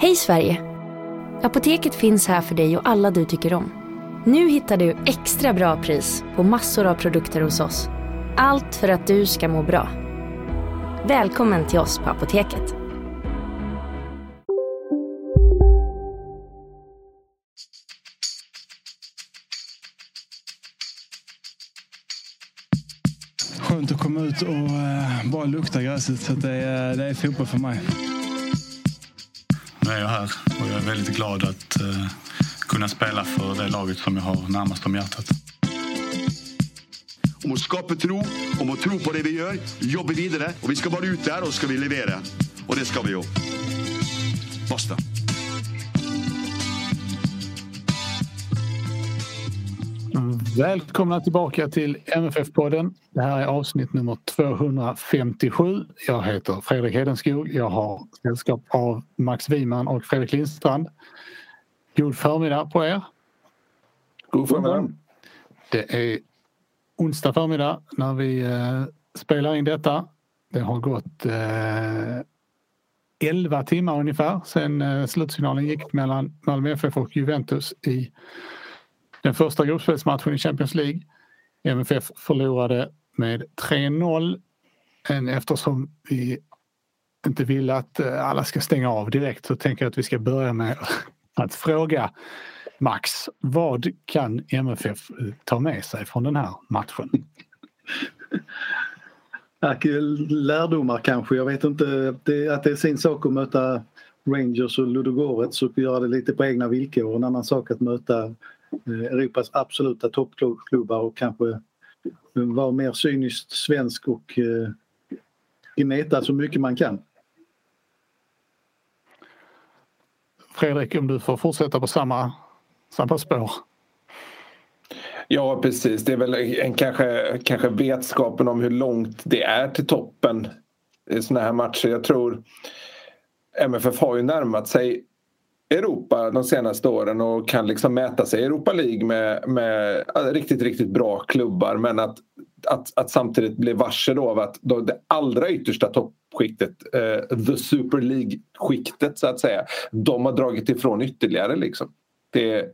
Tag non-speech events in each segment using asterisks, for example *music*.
Hej Sverige! Apoteket finns här för dig och alla du tycker om. Nu hittar du extra bra pris på massor av produkter hos oss. Allt för att du ska må bra. Välkommen till oss på Apoteket. Skönt att komma ut och eh, bara lukta gräset. Så det, är, det är fotboll för mig. Är jag här och jag är väldigt glad att eh, kunna spela för det laget som jag har närmast om hjärtat. Om att skapa tro, om att tro på det vi gör, jobba vidare och vi ska bara ut där och ska vi leverera. Och det ska vi ju. Basta. Välkomna tillbaka till MFF-podden. Det här är avsnitt nummer 257. Jag heter Fredrik Hedenskog. Jag har sällskap av Max Wiman och Fredrik Lindstrand. God förmiddag på er. God förmiddag. Det är onsdag förmiddag när vi eh, spelar in detta. Det har gått eh, 11 timmar ungefär sedan eh, slutsignalen gick mellan Malmö FF och Juventus i den första gruppspelsmatchen i Champions League. MFF förlorade med 3-0 eftersom vi inte vill att eh, alla ska stänga av direkt så tänker jag att vi ska börja med *laughs* att fråga Max, vad kan MFF eh, ta med sig från den här matchen? *laughs* Lärdomar kanske. Jag vet inte. att det är sin sak att möta Rangers och Ludogorets och göra det lite på egna villkor. En annan sak att möta Eh, Europas absoluta toppklubbar och kanske vara mer cyniskt svensk och eh, gneta så mycket man kan. Fredrik, om du får fortsätta på samma, samma spår. Ja precis, det är väl en, kanske, kanske vetskapen om hur långt det är till toppen i sådana här matcher. Jag tror MFF har ju närmat sig Europa de senaste åren och kan liksom mäta sig i Europa League med, med riktigt, riktigt bra klubbar men att, att, att samtidigt bli varse då av att då det allra yttersta toppskiktet, eh, the Super League-skiktet så att säga, de har dragit ifrån ytterligare liksom. Det,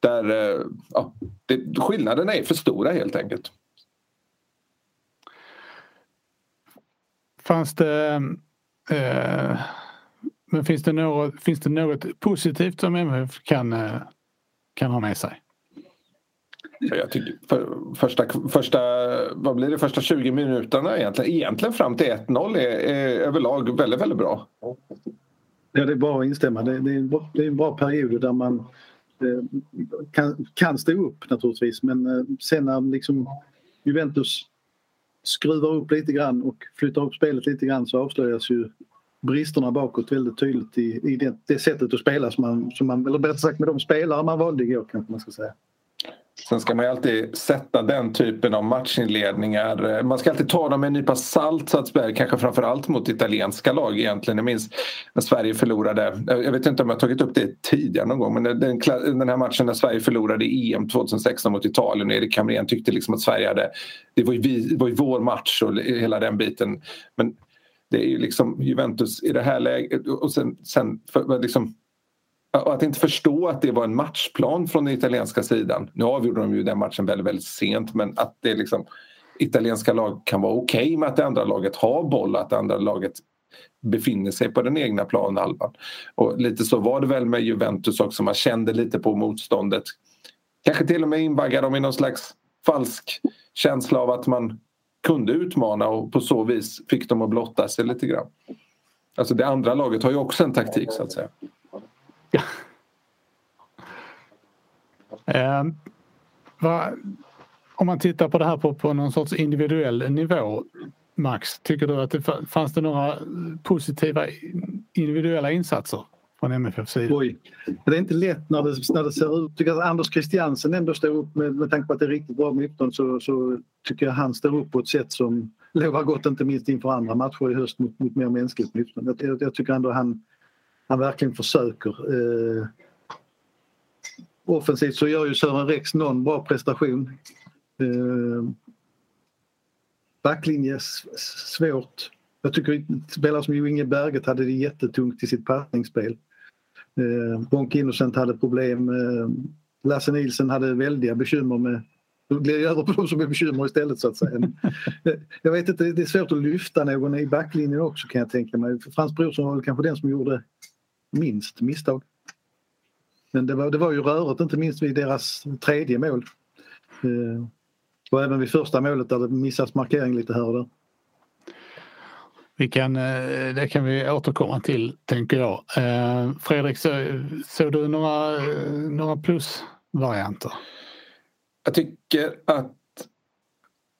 där, eh, ja, det, skillnaderna är för stora helt enkelt. Fanns det men finns det något, finns det något positivt som MFF kan, eh, kan ha med sig? Jag tycker för, första, första, vad blir det, första 20 minuterna egentligen, egentligen fram till 1-0 är, är överlag väldigt, väldigt bra. Ja, det är bara att instämma. Det, det, är, en bra, det är en bra period där man eh, kan, kan stå upp naturligtvis men eh, sen när liksom Juventus skruvar upp lite grann och flyttar upp spelet lite grann så avslöjas ju bristerna bakåt väldigt tydligt i, i det, det, sättet att spela som man, som man, eller bättre sagt med de spelare man valde igår kanske man ska säga. Sen ska man ju alltid sätta den typen av matchinledningar. Man ska alltid ta dem med en nypa salt så att säga, kanske framförallt mot italienska lag egentligen. Jag minns när Sverige förlorade, jag vet inte om jag tagit upp det tidigare någon gång, men den, den här matchen när Sverige förlorade i EM 2016 mot Italien och Erik Hamrén tyckte liksom att Sverige hade, det var ju, vi, det var ju vår match och hela den biten. Men det är ju liksom Juventus i det här läget och sen, sen för, liksom, att inte förstå att det var en matchplan från den italienska sidan. Nu avgjorde de ju den matchen väldigt, väldigt sent men att det liksom italienska lag kan vara okej okay med att det andra laget har boll att det andra laget befinner sig på den egna planhalvan. Och lite så var det väl med Juventus också, man kände lite på motståndet. Kanske till och med invaggade dem i någon slags falsk känsla av att man kunde utmana och på så vis fick dem att blotta sig lite grann. Alltså det andra laget har ju också en taktik så att säga. Eh, va, om man tittar på det här på, på någon sorts individuell nivå Max, tycker du att det fanns det några positiva individuella insatser? från MFFs sida. Oj. Det är inte lätt när det, när det ser ut. Tycker att Anders Christiansen ändå står upp med, med tanke på att det är riktigt bra motstånd så, så tycker jag han står upp på ett sätt som lovar gott inte minst inför andra matcher i höst mot, mot mer mänskligt motstånd. Jag, jag, jag, tycker ändå han, han verkligen försöker. Eh, offensivt så gör ju Sören Rex någon bra prestation. Eh, backlinje svårt. Jag tycker spelare som Inge Berget hade det jättetungt i sitt passningsspel. Eh, Bonk Innocent hade problem. Eh, Lasse Nilsen hade väldiga bekymmer med då blir jag över på de som är bekymmer istället så att säga. Eh, jag vet inte, det är svårt att lyfta någon i backlinjen också kan jag tänka mig. Frans Brorsson var väl kanske den som gjorde minst misstag. Men det var, det var ju rörigt inte minst vid deras tredje mål. Eh, och även vid första målet där det missas markering lite här och där. Vi kan, eh, det kan vi återkomma till, tänker jag. Eh, Fredrik, så, såg du några, eh, några plusvarianter? Jag tycker att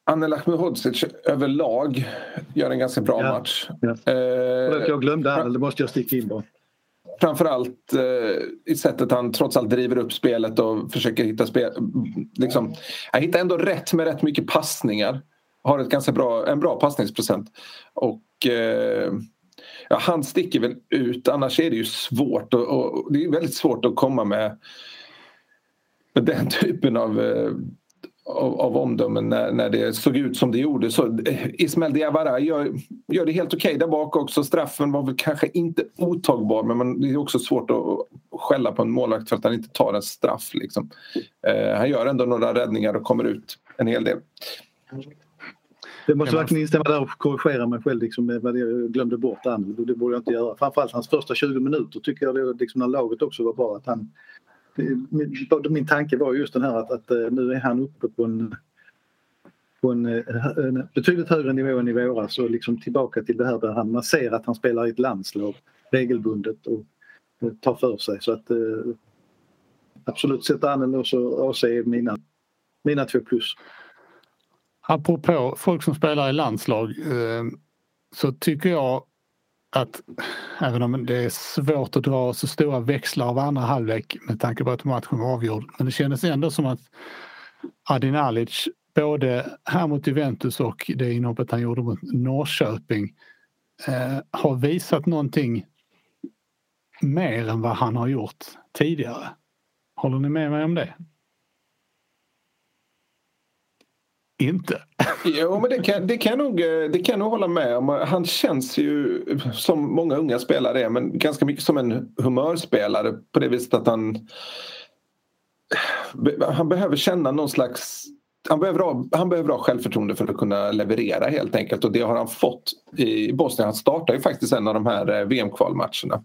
Anel Ahmedhodzic överlag gör en ganska bra ja. match. Ja. Eh, jag glömde Anel, det måste jag sticka in på. Framförallt eh, i sättet han trots allt driver upp spelet och försöker hitta spel. Liksom, han hittar ändå rätt med rätt mycket passningar. Har ett ganska bra, en bra passningsprocent. Och eh, ja, han sticker väl ut, annars är det ju svårt. Och, och det är väldigt svårt att komma med, med den *laughs* typen av eh, av, av omdömen när, när det såg ut som det gjorde. Så eh, Ismael Diawara gör, gör det helt okej okay där bak också. Straffen var väl kanske inte otagbar men man, det är också svårt att skälla på en målvakt för att han inte tar en straff. Liksom. Eh, han gör ändå några räddningar och kommer ut en hel del. Jag måste verkligen instämma där och korrigera mig själv liksom, vad jag glömde bort. Det borde jag inte göra. Framförallt hans första 20 minuter tycker jag det, liksom, när laget också var bra. Att han, min, tanke var just den här att, att eh, nu är han uppe på en, på en, eh, en betydligt högre nivå än i våras och liksom tillbaka till det här där han, man ser att han spelar i ett landslag regelbundet och, eh, tar för sig. Så att eh, absolut sätta an och så AC är mina, mina två plus. Apropå folk som spelar i landslag så tycker jag att även om det är svårt att dra så stora växlar av andra halvlek med tanke på att matchen var avgjord. Men det kändes ändå som att Adin Alic både här mot Juventus och det inhoppet han gjorde mot Norrköping eh, har visat någonting mer än vad han har gjort tidigare. Håller ni med mig om det? Inte. Jo, men det kan, det, kan nog, eh, det kan nog hålla med om. Han känns ju som många unga spelare är men ganska mycket som en humörspelare på det viset att han eh, han behöver känna någon slags han behöver, ha, han behöver ha självförtroende för att kunna leverera helt enkelt och det har han fått i Bosnien. Han startar ju faktiskt en av de här eh, VM-kvalmatcherna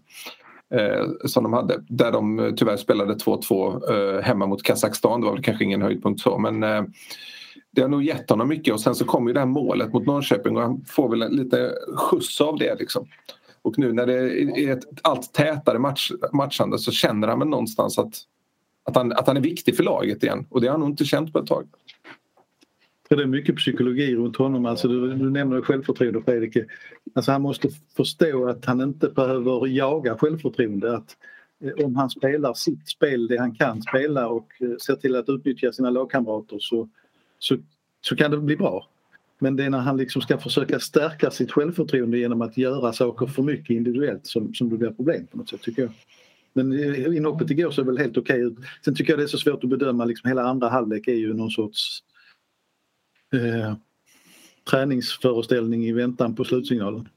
eh, som de hade där de tyvärr spelade 2-2 eh, hemma mot Kazakstan. Det var väl kanske ingen höjdpunkt så men eh, det har nog gett honom mycket och sen så kommer ju det här målet mot Norrköping och han får väl lite skjuts av det liksom. Och nu när det är ett allt tätare match, matchande så känner han väl någonstans att, att, han, att han är viktig för laget igen och det har han nog inte känt på ett tag. det är mycket psykologi runt honom. Alltså du, du nämner självförtroende Fredrik. Alltså han måste förstå att han inte behöver jaga självförtroende. Att eh, om han spelar sitt spel, det han kan spela och eh, ser till att utnyttja sina lagkamrater så, så, så kan det bli bra. Men det är när han liksom ska försöka stärka sitt självförtroende genom att göra saker för mycket individuellt som, som det blir problem på något sätt tycker jag. Men inhoppet igår såg väl helt okej ut. Sen tycker jag det är så svårt att bedöma, liksom hela andra halvlek är ju någon sorts eh, träningsföreställning i väntan på slutsignalen.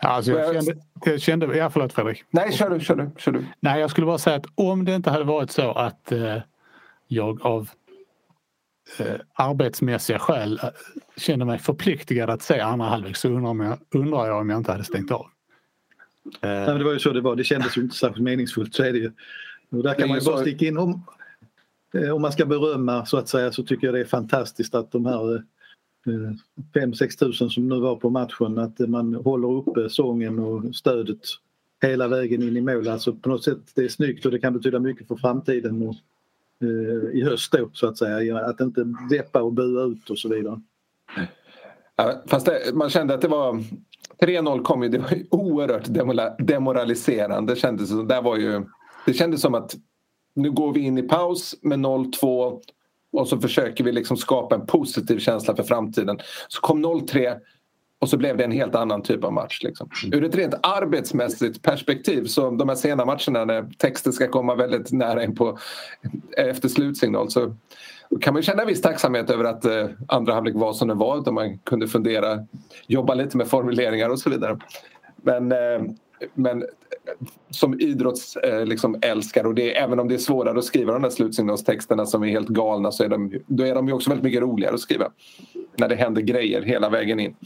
Ja, alltså jag, kände, jag kände, ja förlåt Fredrik. Nej, kör du, kör du, kör du. Nej, jag skulle bara säga att om det inte hade varit så att eh, jag av eh, arbetsmässiga skäl eh, känner mig förpliktigad att se andra halvlek så undrar jag, undrar jag om jag inte hade stängt av. Eh. Nej, det var ju så det var. Det kändes ju inte särskilt meningsfullt. Så är det ju. Och där kan man ju bara sticka in. Om, eh, om man ska berömma så att säga så tycker jag det är fantastiskt att de här 5-6 eh, tusen som nu var på matchen att man håller uppe sången och stödet hela vägen in i mål. Alltså på något sätt det är snyggt och det kan betyda mycket för framtiden. Och Eh, i höst då så att säga. Att inte deppa och bua ut och så vidare. Fast det, man kände att det var 3-0 kom ju, det var ju oerhört demoraliserande kändes det. Där var ju, det kändes som att nu går vi in i paus med 0-2 och så försöker vi liksom skapa en positiv känsla för framtiden. Så kom 0-3 och så blev det en helt annan typ av match. Liksom. Mm. Ur ett rent arbetsmässigt perspektiv så de här sena matcherna när texten ska komma väldigt nära in på efter slutsignal så kan man känna en viss tacksamhet över att eh, andra halvlek var som den var. Utan man kunde fundera, jobba lite med formuleringar och så vidare. Men, eh, men som idrottsälskare liksom, och det, även om det är svårare att skriva de där slutsignalstexterna som är helt galna så är de, då är de ju också väldigt mycket roligare att skriva. När det händer grejer hela vägen in.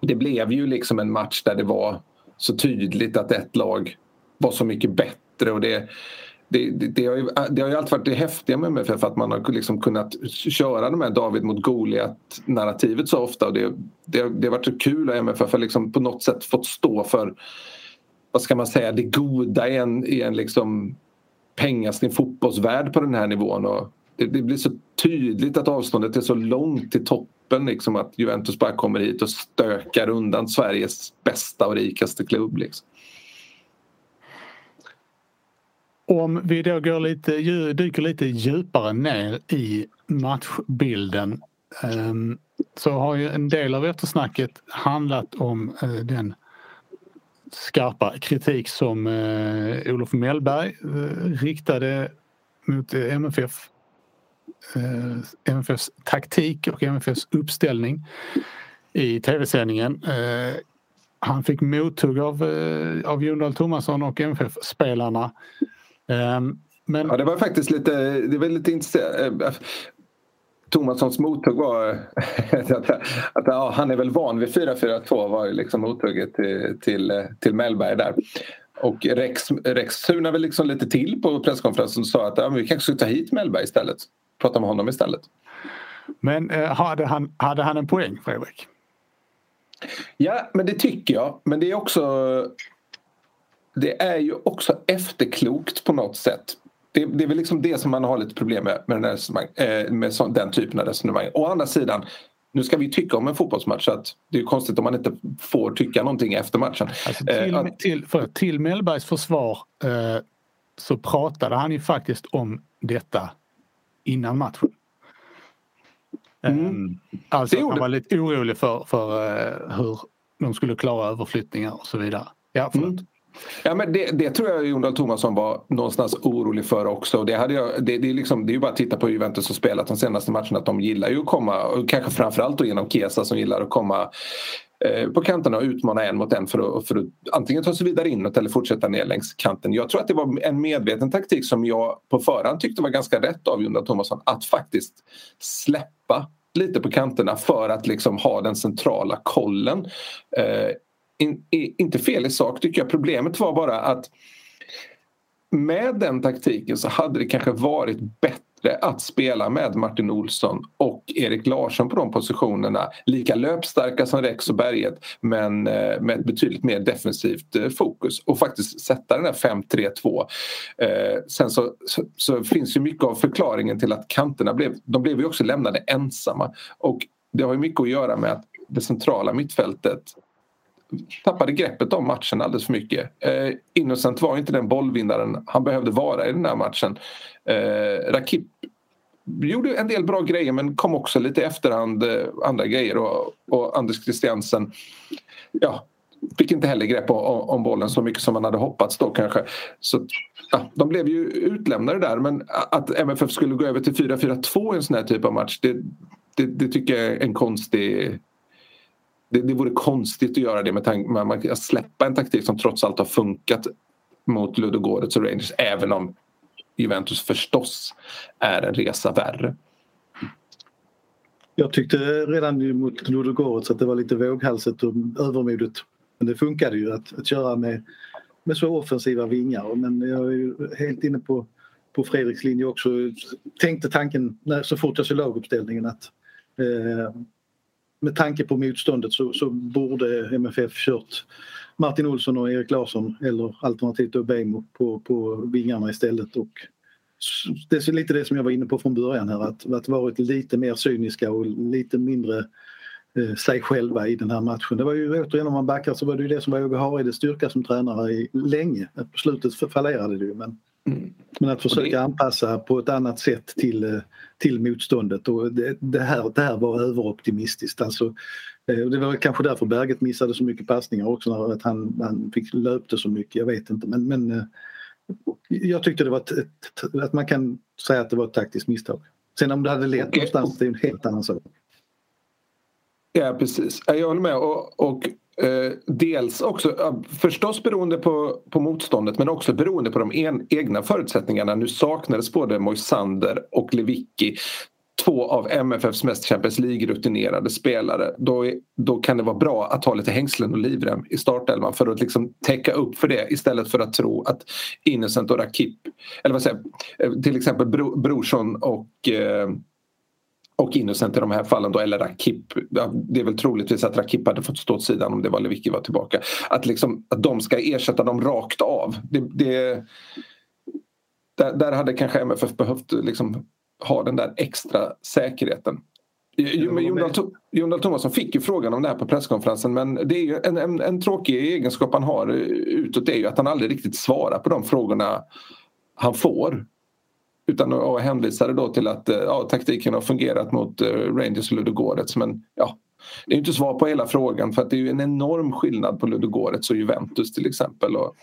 Det blev ju liksom en match där det var så tydligt att ett lag var så mycket bättre och det det, det, det, har ju, det har ju alltid varit det häftiga med MFF att man har liksom kunnat köra de här David mot Goliat narrativet så ofta och det, det, det har varit så kul att MFF har liksom på något sätt fått stå för vad ska man säga, det goda i en, i en liksom pengastin fotbollsvärld på den här nivån. Och det, det, blir så tydligt att avståndet är så långt till toppen liksom att Juventus bara kommer hit och stökar undan Sveriges bästa och rikaste klubb. Liksom. Om vi då går lite, dyker lite djupare ner i matchbilden ehm, så har ju en del av eftersnacket handlat om eh, den skarpa kritik som eh, Olof Mellberg eh, riktade mot MFF. Eh, MFFs taktik och MFFs uppställning i tv-sändningen. Eh, han fick mothugg av, eh, av Jon Dahl Tomasson och MFF-spelarna Eh, men... Ja, det var faktiskt lite, det var lite intressant. Tomassons mothugg var *laughs* att, att ja, han är väl van vid 4-4-2 var ju liksom mothugget till, till, till Mellberg där. Och Rex, Rex surnade väl liksom lite till på presskonferensen och sa att ja, vi kanske ska ta hit Mellberg istället. Prata med honom istället. Men eh, hade, han, hade han en poäng Fredrik? Ja, men det tycker jag. Men det är också det är ju också efterklokt på något sätt. Det, det är väl liksom det som man har lite problem med med den, eh, med så, den typen av resonemang. Å andra sidan, nu ska vi tycka om en fotbollsmatch så att det är konstigt om man inte får tycka någonting efter matchen. Alltså till, eh, till, för, till Mellbergs försvar eh, så pratade han ju faktiskt om detta innan matchen. Mm. Um, alltså han var lite orolig för, för uh, hur de skulle klara överflyttningar och så vidare. Ja, förlåt. Mm. Ja, men det, det tror jag Jon Dahl Tomasson var någonstans orolig för också. Det, hade jag, det, det, är liksom, det är ju bara att titta på Juventus som spelat de senaste matcherna. Att de gillar ju att komma, och kanske framförallt då genom Kesa som gillar att komma eh, Eh, på kanterna och utmana en mot en för att, för att antingen ta sig vidare inåt eller fortsätta ner längs kanten. Jag tror att det var en medveten taktik som jag på förhand tyckte var ganska rätt av Jonna Thomasson att faktiskt släppa lite på kanterna för att liksom ha den centrala kollen. Eh, in, inte fel i sak tycker jag. Problemet var bara att med den taktiken så hade det kanske varit bättre att spela med Martin Olsson och Erik Larsson på de positionerna. Lika löpstarka som Rex och Berget men eh, med ett betydligt mer defensivt eh, fokus och faktiskt sätta den här 5-3-2. Eh, sen så, så, så, finns ju mycket av förklaringen till att kanterna blev, de blev ju också lämnade ensamma och det har ju mycket att göra med att det centrala mittfältet tappade greppet om matchen alldeles för mycket. Eh, Innocent var inte den bollvinnaren han behövde vara i den här matchen. Eh, Rakip gjorde en del bra grejer men kom också lite i efterhand eh, andra grejer och, och Anders Christiansen ja, fick inte heller grepp om, om, bollen så mycket som man hade hoppats då kanske. Så ja, De blev ju utlämnade där men att MFF skulle gå över till 4-4-2 i en sån här typ av match det, det, det tycker jag är en konstig det, det vore konstigt att göra det med tanke på att släppa en taktik som trots allt har funkat mot Ludogorets och Rangers även om Juventus förstås är en resa värre. Jag tyckte redan mot Ludogorets att det var lite våghalset och övermodigt. Men det funkade ju att, att köra med, med så offensiva vingar. Men jag är ju helt inne på, på Fredriks linje också. Tänkte tanken när, så fort jag såg laguppställningen att eh, med tanke på motståndet så, så borde MFF kört Martin Olsson och Erik Larsson eller alternativt Bejmo, på, på vingarna istället. Och det är lite det som jag var inne på från början här att, att varit lite mer cyniska och lite mindre eh, sig själva i den här matchen. Det var ju återigen om man backar så var det ju det som var Åge Hareides styrka som tränare i länge. På slutet fallerade det ju men Mm. Men att försöka anpassa på ett annat sätt till, eh, till motståndet och det, det, här, det här var överoptimistiskt. Alltså, eh, det var kanske därför Berget missade så mycket passningar också, att han, han fick löpte så mycket, jag vet inte. Men, men eh, jag tyckte det var ett, ett, att man kan säga att det var ett taktiskt misstag. Sen om det hade lett okay. någonstans, det är en helt annan sak. Ja, precis. Jag håller med. Och, och Eh, dels också, förstås beroende på, på motståndet men också beroende på de en, egna förutsättningarna. Nu saknades både Moisander och Lewicki två av MFFs mest Champions League-rutinerade spelare då, då kan det vara bra att ha lite hängslen och livrem i startelvan för att liksom täcka upp för det istället för att tro att Innocent och Rakip, eller vad säger eh, till exempel Bro, Brorsson och eh, och Innocent i de här fallen då, eller Rakip. Det är väl troligtvis att Rakip hade fått stå åt sidan om det var Lewicki var tillbaka. Att, liksom, att de ska ersätta dem rakt av. Det, det, där, där hade kanske MFF behövt liksom ha den där extra säkerheten. Jon Dahl Tomasson fick ju frågan om det här på presskonferensen men det är ju en, en, en tråkig egenskap han har utåt är ju att han aldrig riktigt svarar på de frågorna han får. Utan att hänvisade då till att eh, ja, taktiken har fungerat mot eh, Rangers och Ludogorets men ja, det är inte svar på hela frågan för att det är ju en enorm skillnad på Ludogorets och Juventus till exempel. Och,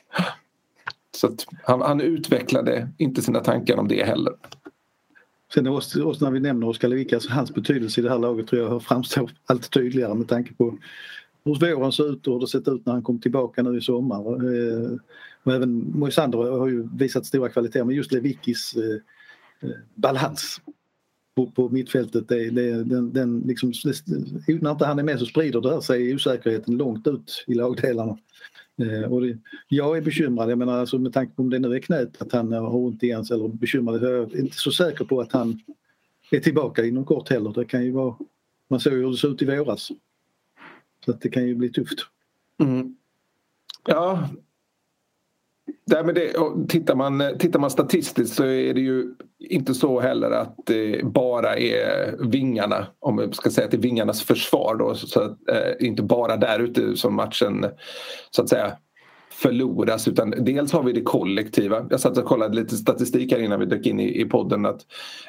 *laughs* så han, han utvecklade inte sina tankar om det heller. Sen också när vi nämner Oskar Lewicka, alltså hans betydelse i det här laget tror jag framstår allt tydligare med tanke på hur våren såg ut och hur det sett ut när han kom tillbaka nu i sommar. Eh, och även Moisander har ju visat stora kvaliteter men just Lewickis eh, eh, balans på, på mittfältet, det, det, den, den liksom, när inte han är med så sprider det sig osäkerheten långt ut i lagdelarna. Eh, och det, jag är bekymrad, jag menar alltså med tanke på om det nu är knät att han har ont igen eller bekymrad. Jag är inte så säker på att han är tillbaka inom kort heller. Det kan ju vara, man såg hur det såg ut i våras. Så att det kan ju bli tufft. Mm. Ja, Nej, men det, tittar, man, tittar man statistiskt så är det ju inte så heller att det bara är vingarna, om vi ska säga till vingarnas försvar då, så att, eh, inte bara där ute som matchen så att säga förloras utan dels har vi det kollektiva. Jag satt och kollade lite statistik här innan vi dök in i, i podden att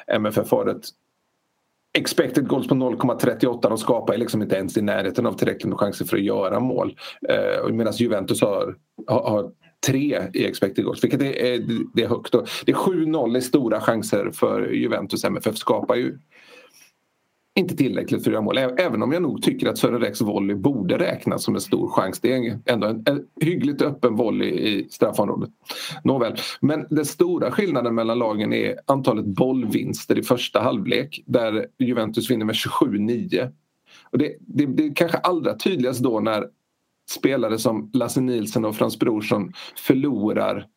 MFF har ett expected goals på 0,38 de skapar liksom inte ens i närheten av tillräckligt med chanser för att göra mål. Eh, Medan Juventus har, har, har tre i expected goals, vilket är, det är högt. Det är 7-0 i stora chanser för Juventus. MFF skapar ju inte tillräckligt för att göra mål. Även om jag nog tycker att Sören Rex volley borde räknas som en stor chans. Det är ändå en, en hyggligt öppen volley i straffområdet. Nåväl, men den stora skillnaden mellan lagen är antalet bollvinster i första halvlek där Juventus vinner med 27-9. Och det, det, det är kanske allra tydligast då när spelare som Lasse Nilsson och Frans Brorsson förlorar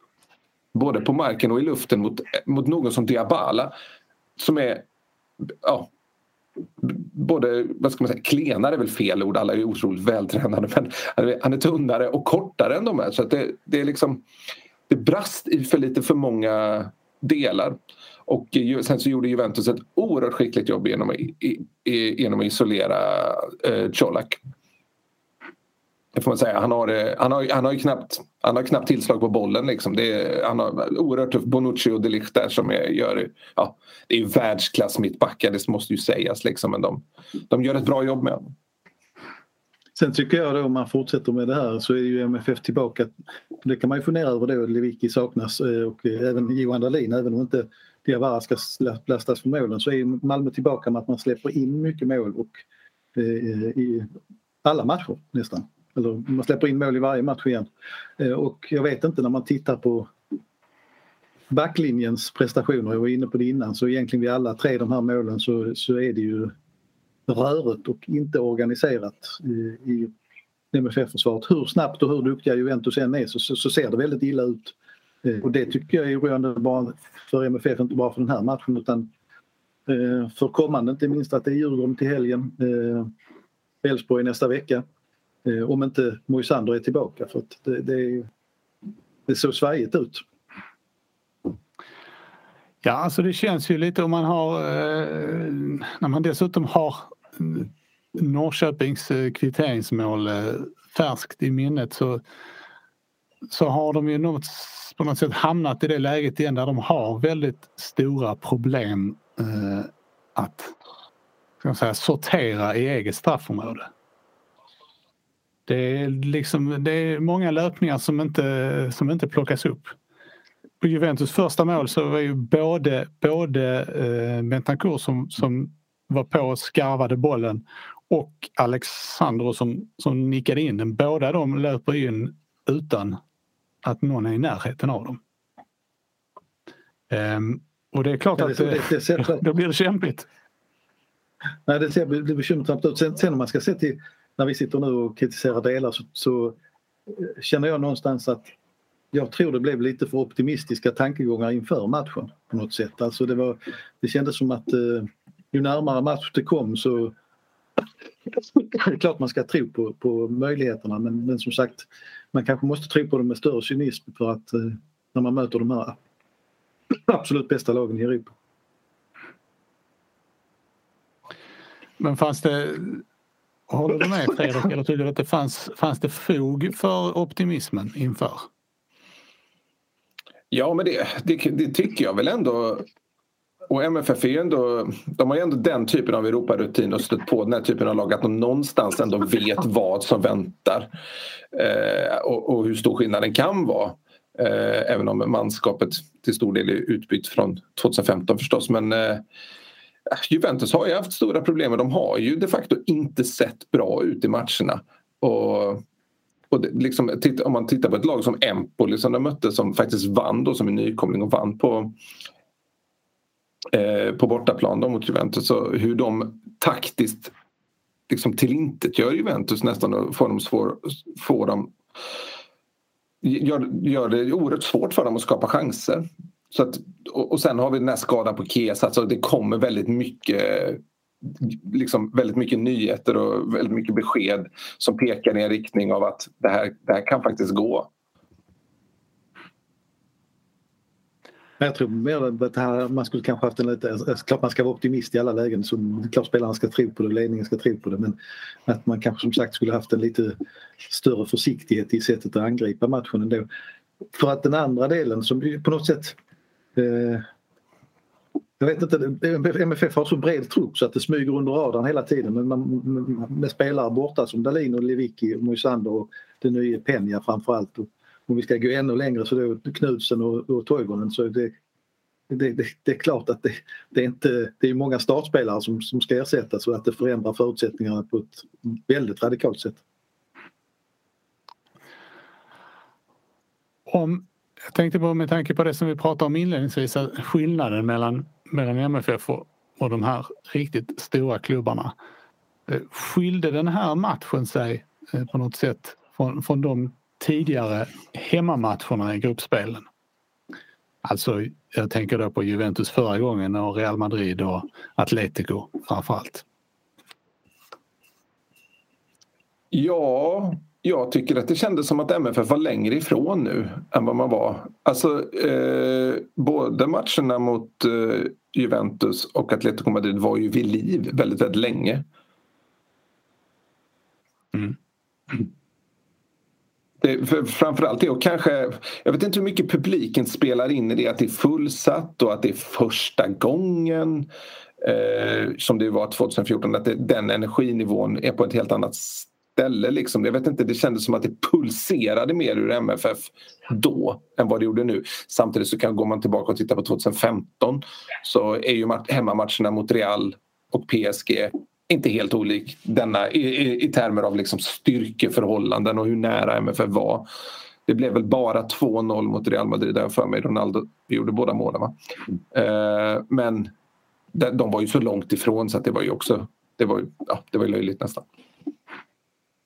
både på marken och i luften mot, mot någon som Diabala som är ja, både, vad ska man säga, klenare är väl fel ord, alla är otroligt vältränade men han är tunnare och kortare än de är så att det, det är liksom det brast i för lite för många delar. Och sen så gjorde Juventus ett oerhört skickligt jobb genom att, genom att isolera eh, Colak. Det får man säga. Han har, eh, han har, han har ju knappt, han har knappt tillslag på bollen. Liksom. Det är, han har oerhört tufft. Bonucci och Delicht där som är, gör... Ja, det är ju världsklass mittbackar, det måste ju sägas. Liksom, men de, de gör ett bra jobb med honom. Sen tycker jag då om man fortsätter med det här så är ju MFF tillbaka. Det kan man ju fundera över då. Lewicki saknas eh, och eh, även Johan Dahlin. Även om inte Diawara ska lastas för målen så är Malmö tillbaka med att man släpper in mycket mål och, eh, i alla matcher nästan. Eller man släpper in mål i varje match igen. Eh, och jag vet inte när man tittar på backlinjens prestationer, jag var inne på det innan, så egentligen vid alla tre de här målen så, så är det ju rörigt och inte organiserat i, i MFF-försvaret. Hur snabbt och hur duktiga Juventus än är så, så, så ser det väldigt illa ut. Eh, och det tycker jag är oroande bara för MFF, inte bara för den här matchen utan eh, för kommande, inte minst att det är Djurgården till helgen, Elfsborg nästa vecka. Eh, om inte Moisander är tillbaka för att det, det, det såg svajigt ut. Ja, alltså det känns ju lite om man har eh, när man dessutom har eh, Norrköpings eh, kvitteringsmål eh, färskt i minnet så, så har de ju något, på något sätt hamnat i det läget igen där de har väldigt stora problem eh, att ska säga, sortera i eget straffområde. Det är, liksom, det är många löpningar som inte, som inte plockas upp. på Juventus första mål så var ju både, både eh, Bentancur som, som var på och skarvade bollen och Alexandro som, som nickade in den. Båda de löper in utan att någon är i närheten av dem. Um, och det är klart ja, det, att det, det, det, *laughs* då blir det kämpigt. Nej, det ser det bekymmersamt ut. Sen, sen om man ska se till när vi sitter nu och kritiserar delar så, så eh, känner jag någonstans att jag tror det blev lite för optimistiska tankegångar inför matchen på något sätt. Alltså det, var, det kändes som att eh, ju närmare match det kom så det är klart man ska tro på, på möjligheterna men, men som sagt man kanske måste tro på dem med större cynism för att eh, när man möter de här absolut bästa lagen i Europa. Men fanns det, håller du med Fredrik, eller tycker du att det fanns, fanns det fog för optimismen inför? Ja, men det, det, det tycker jag väl ändå. Och MFF är ju ändå, de har ju ändå den typen av Europarutin och stött på den här typen av lag att de någonstans ändå vet *laughs* vad som väntar. Eh, och, och, hur stor skillnaden kan vara. Eh, även om manskapet till stor del är utbytt från 2015 förstås. Men eh, Äh, Juventus har ju haft stora problem och de har ju de facto inte sett bra ut i matcherna. Och, och det, liksom, om man tittar på ett lag som Empoli som de mötte som faktiskt vann då som en nykomling och vann på eh, på bortaplan då mot Juventus. Så hur de taktiskt liksom tillintetgör Juventus nästan och får dem, svår, får dem gör, gör det oerhört svårt för dem att skapa chanser. Så att, och, sen har vi den här skadan på Kesa, alltså det kommer väldigt mycket liksom väldigt mycket nyheter och väldigt mycket besked som pekar i en riktning av att det här, det här kan faktiskt gå. Jag tror mer att här, man skulle kanske haft en lite, eh, klart man ska vara optimist i alla lägen, så klart spelarna ska tro på det, ledningen ska tro på det men att man kanske som sagt skulle haft en lite större försiktighet i sättet att angripa matchen ändå. För att den andra delen som på något sätt eh, jag vet inte, MFF har så bred trupp så att det smyger under radarn hela tiden men man, med spelare borta som Dalin och Lewicki och Moisander och den nya Peña framförallt. Och om vi ska gå ännu längre så då Knudsen och, och Toivonen så det, det, det, det, är klart att det, det, är inte, det är många startspelare som, som ska ersättas och att det förändrar förutsättningarna på ett väldigt radikalt sätt. Om, jag tänkte på med tanke på det som vi pratade om inledningsvis, skillnaden mellan, mellan MFF och, och de här riktigt stora klubbarna. Eh, skilde den här matchen sig eh, på något sätt från, från de tidigare hemmamatcherna i gruppspelen? Alltså, jag tänker då på Juventus förra gången och Real Madrid och Atletico framförallt. Ja, jag tycker att det kändes som att MFF var längre ifrån nu än vad man var. Alltså, eh, både matcherna mot eh, Juventus och Atletico Madrid var ju vid liv väldigt, väldigt länge. Mm. Det, för framförallt det och kanske, jag vet inte hur mycket publiken spelar in i det att det är fullsatt och att det är första gången eh, som det var 2014, att det, den energinivån är på ett helt annat ställe. Liksom. Jag vet inte, det kändes som att det pulserade mer ur MFF då än vad det gjorde nu. Samtidigt så kan, går man tillbaka och tittar på 2015 så är ju hemmamatcherna mot Real och PSG inte helt olik denna i, i, i termer av liksom styrkeförhållanden och hur nära MFF var. Det blev väl bara 2-0 mot Real Madrid där för mig. Ronaldo gjorde båda målen. Va? Eh, men de, de var ju så långt ifrån så att det var ju också det var, ja, det var löjligt nästan.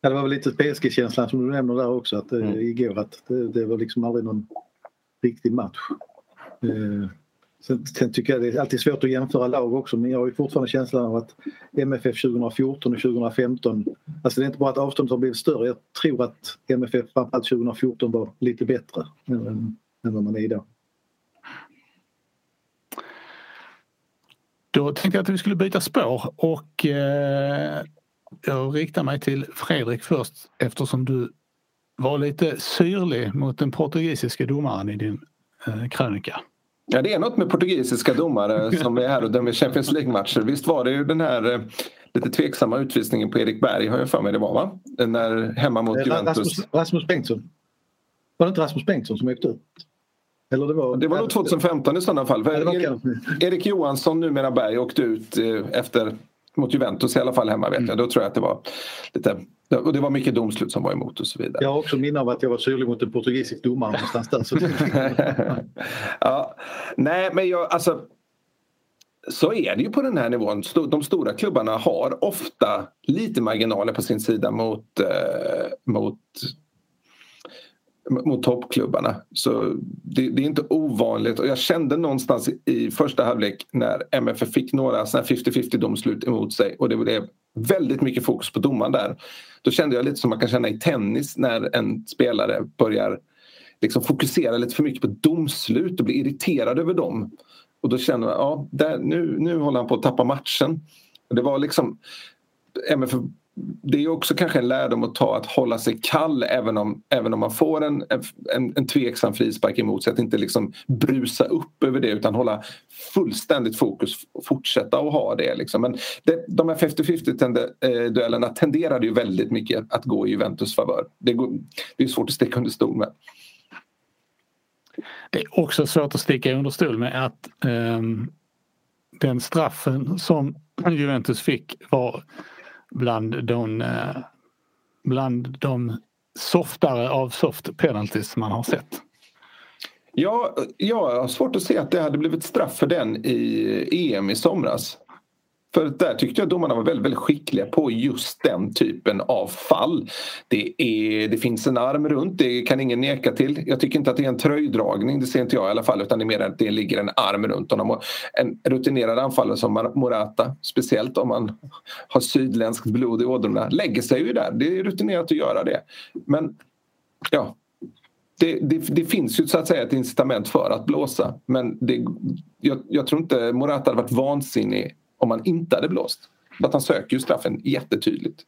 Ja, det var väl lite PSG-känslan som du nämner där också att, eh, mm. igår att det, det, var liksom aldrig någon riktig match. Eh, Sen, sen, tycker jag det är alltid svårt att jämföra lag också men jag har ju fortfarande känslan av att MFF 2014 och 2015, alltså det är inte bara att avståndet har blivit större, jag tror att MFF framförallt 2014 var lite bättre än, än vad man är idag. Då tänkte jag att vi skulle byta spår och eh, jag riktar mig till Fredrik först eftersom du var lite syrlig mot den portugisiska domaren i din eh, krönika. Ja, det är något med portugisiska domare *laughs* som är här och dömer Champions League-matcher. Visst var det ju den här eh, lite tveksamma utvisningen på Erik Berg har jag för mig det var va? När hemma mot Juventus. Rasmus, Rasmus Bengtsson. Var det inte Rasmus Bengtsson som åkte ut? Eller det var, det var nog 2015 i sådana fall. Erik, Erik Johansson, numera Berg, åkte ut eh, efter mot Juventus i alla fall hemma vet jag. Då tror jag att det var lite och det var mycket domslut som var emot och så vidare. Jag har också minne av att jag var syrlig mot en portugisisk domare någonstans där. Så *laughs* ja, nej, men jag, alltså så är det ju på den här nivån. De stora klubbarna har ofta lite marginaler på sin sida mot, eh, mot, mot toppklubbarna. Så det, det är inte ovanligt. Och jag kände någonstans i första halvlek när MFF fick några 50-50 domslut emot sig och det blev väldigt mycket fokus på domaren där. Då kände jag lite som man kan känna i tennis när en spelare börjar liksom fokusera lite för mycket på domslut och blir irriterad över dem. Och då känner man, ja, där, nu, nu håller han på att tappa matchen. Och det var liksom, MFF, det är också kanske en lärdom att ta att hålla sig kall även om, även om man får en, en, en tveksam frispark emot sig. Att inte liksom brusa upp över det utan hålla fullständigt fokus och fortsätta att ha det. Liksom. Men det, de här 50-50 duellerna tenderade ju väldigt mycket att gå i Juventus favör. Det, går, det är svårt att sticka under stol med. Det är också svårt att sticka under stol med att eh, den straffen som Juventus fick var bland de, eh, bland de softare av soft penalties man har sett. Ja, jag har svårt att se att det hade blivit straff för den i EM i somras. För där tyckte jag domarna var väldigt, väldigt skickliga på just den typen av fall. Det, är, det finns en arm runt, det kan ingen neka till. Jag tycker inte att det är en tröjdragning, det ser inte jag i alla fall, utan det är mer att det ligger en arm runt honom. En rutinerad anfallare som Morata, speciellt om man har sydländskt blod i ådrorna, lägger sig ju där. Det är rutinerat att göra det. Men ja, det, det, det, finns ju så att säga ett incitament för att blåsa men det, jag, jag tror inte Morata hade varit vansinnig om man inte hade blåst. Att han söker ju straffen jättetydligt.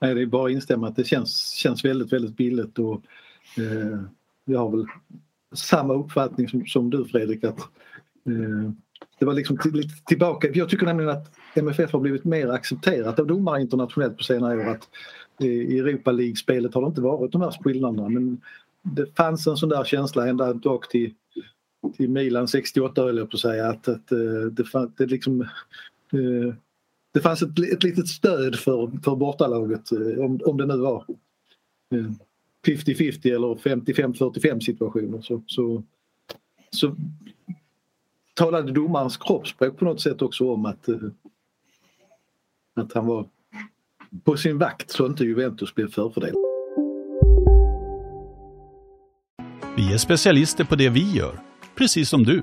Nej, det är bara att instämma att det känns, känns väldigt, väldigt billigt och eh, jag har väl samma uppfattning som, som du Fredrik att eh, det var liksom till, lite tillbaka. Jag tycker nämligen att MFF har blivit mer accepterat av domare internationellt på senare år. Att eh, I Europa League-spelet har det inte varit de här skillnaderna men det fanns en sån där känsla ända ett till, till Milan 68 höll jag på att säga att, att eh, det, fann, det liksom Eh, det fanns ett, ett litet stöd för, för bortalaget eh, om, om det nu var eh, 50-50 eller 55-45 situationer så, så, så talade domarens kroppsspråk på något sätt också om att, att han var på sin vakt så inte Juventus blev förfördelad. Vi är specialister på det vi gör, precis som du.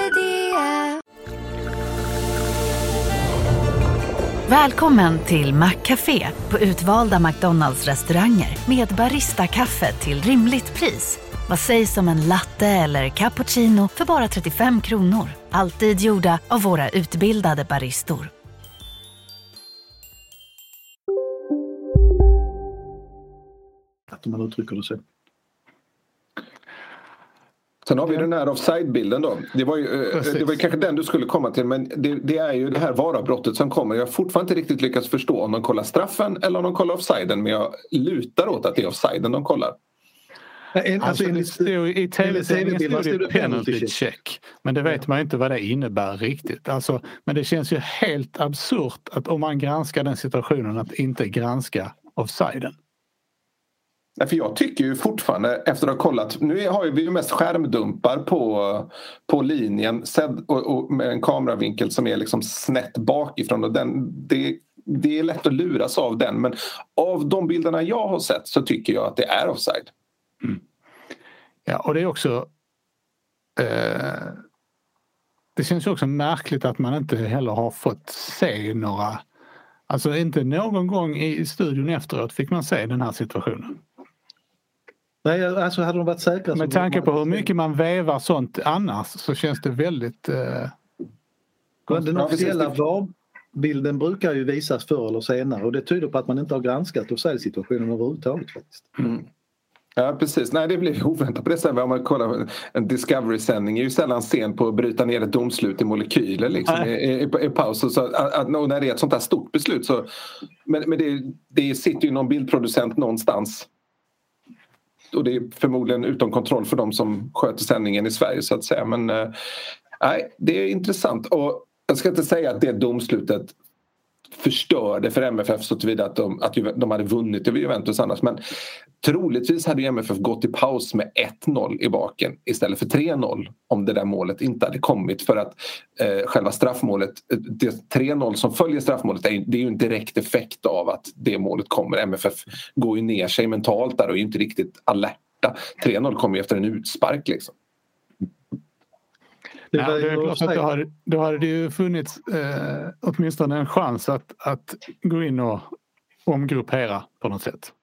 Välkommen till Maccafé på utvalda McDonalds restauranger med Baristakaffe till rimligt pris. Vad sägs om en latte eller cappuccino för bara 35 kronor? Alltid gjorda av våra utbildade baristor. Att man uttrycker det så. Sen har vi den här offside-bilden då. Det var, ju, det var kanske den du skulle komma till men det, det är ju det här varavbrottet som kommer. Jag har fortfarande inte riktigt lyckats förstå om de kollar straffen eller om de kollar offsiden men jag lutar åt att det är offsiden de kollar. En, alltså, alltså, I tv-sändningen stod det penalty check. Men det vet man inte vad det innebär riktigt. Alltså, men det känns ju helt absurt att om man granskar den situationen att inte granska offsiden. För jag tycker ju fortfarande efter att ha kollat, nu har vi ju mest skärmdumpar på, på linjen och, och med en kameravinkel som är liksom snett bakifrån och den, det, det är lätt att luras av den men av de bilderna jag har sett så tycker jag att det är offside. Mm. Ja, och det är också... Eh, det känns också märkligt att man inte heller har fått se några... Alltså inte någon gång i studion efteråt fick man se den här situationen. Nej, alltså hade de varit säkra... Med tanke på hur mycket man vevar sånt annars så känns det väldigt... Eh, den officiella VAR-bilden brukar ju visas förr eller senare och det tyder på att man inte har granskat offside-situationen överhuvudtaget. Faktiskt. Mm. Ja precis, nej det blir *laughs* oväntat på det sättet. Om man kollar en Discovery-sändning är ju sällan sen på att bryta ner ett domslut i molekyler liksom, i, i, i, paus. Och, så, att, och när det är ett sånt här stort beslut så... Men, men det, det sitter ju någon bildproducent någonstans. Och det är förmodligen utom kontroll för de som sköter sändningen i Sverige så att säga. Men eh, nej, det är intressant. Och jag ska inte säga att det domslutet förstörde för MFF så tillvida att de, att de hade vunnit över Juventus annars. Men troligtvis hade MFF gått i paus med 1-0 i baken istället för 3-0 om det där målet inte hade kommit för att eh, själva straffmålet, det 3-0 som följer straffmålet är, det är ju en direkt effekt av att det målet kommer. MFF går ju ner sig mentalt där och är inte riktigt alerta. 3-0 kommer ju efter en utspark liksom. Det ja, det är klart att då hade, då hade det ju funnits eh, åtminstone en chans att, att gå in och omgruppera på något sätt.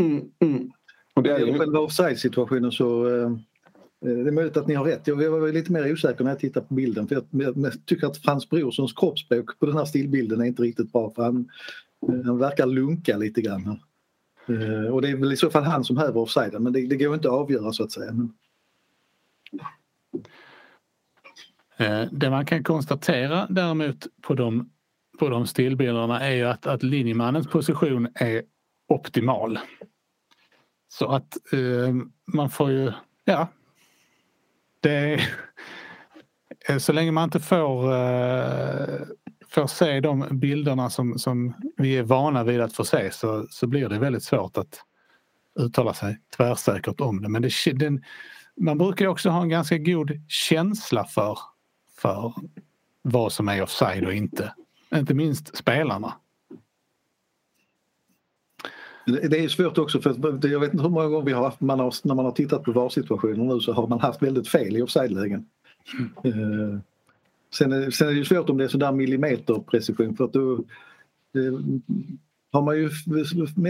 Mm, mm. Och det är ju... Själva offside-situationen så eh, eh, det är möjligt att ni har rätt. Jag var lite mer osäker när jag tittade på bilden för jag, jag tycker att Frans Brorssons kroppsspråk på den här stillbilden är inte riktigt bra för han, eh, han verkar lunka lite grann. Eh, och det är väl i så fall han som häver offsiden men det, det går inte att avgöra så att säga. Men... Eh, det man kan konstatera däremot på de, på de stillbilderna är ju att, att linjemannens position är optimal. Så att eh, man får ju, ja. Det är, så länge man inte får, eh, får se de bilderna som, som vi är vana vid att få se så, så blir det väldigt svårt att uttala sig tvärsäkert om det. Men det, den, man brukar också ha en ganska god känsla för för vad som är offside och inte. Inte minst spelarna. Det är svårt också för jag vet inte hur många gånger vi har, man har när man har tittat på VAR-situationer nu så har man haft väldigt fel i offside-lägen. Mm. Sen, är, sen är det svårt om det är sådär millimeterprecision för att då eh, har man ju,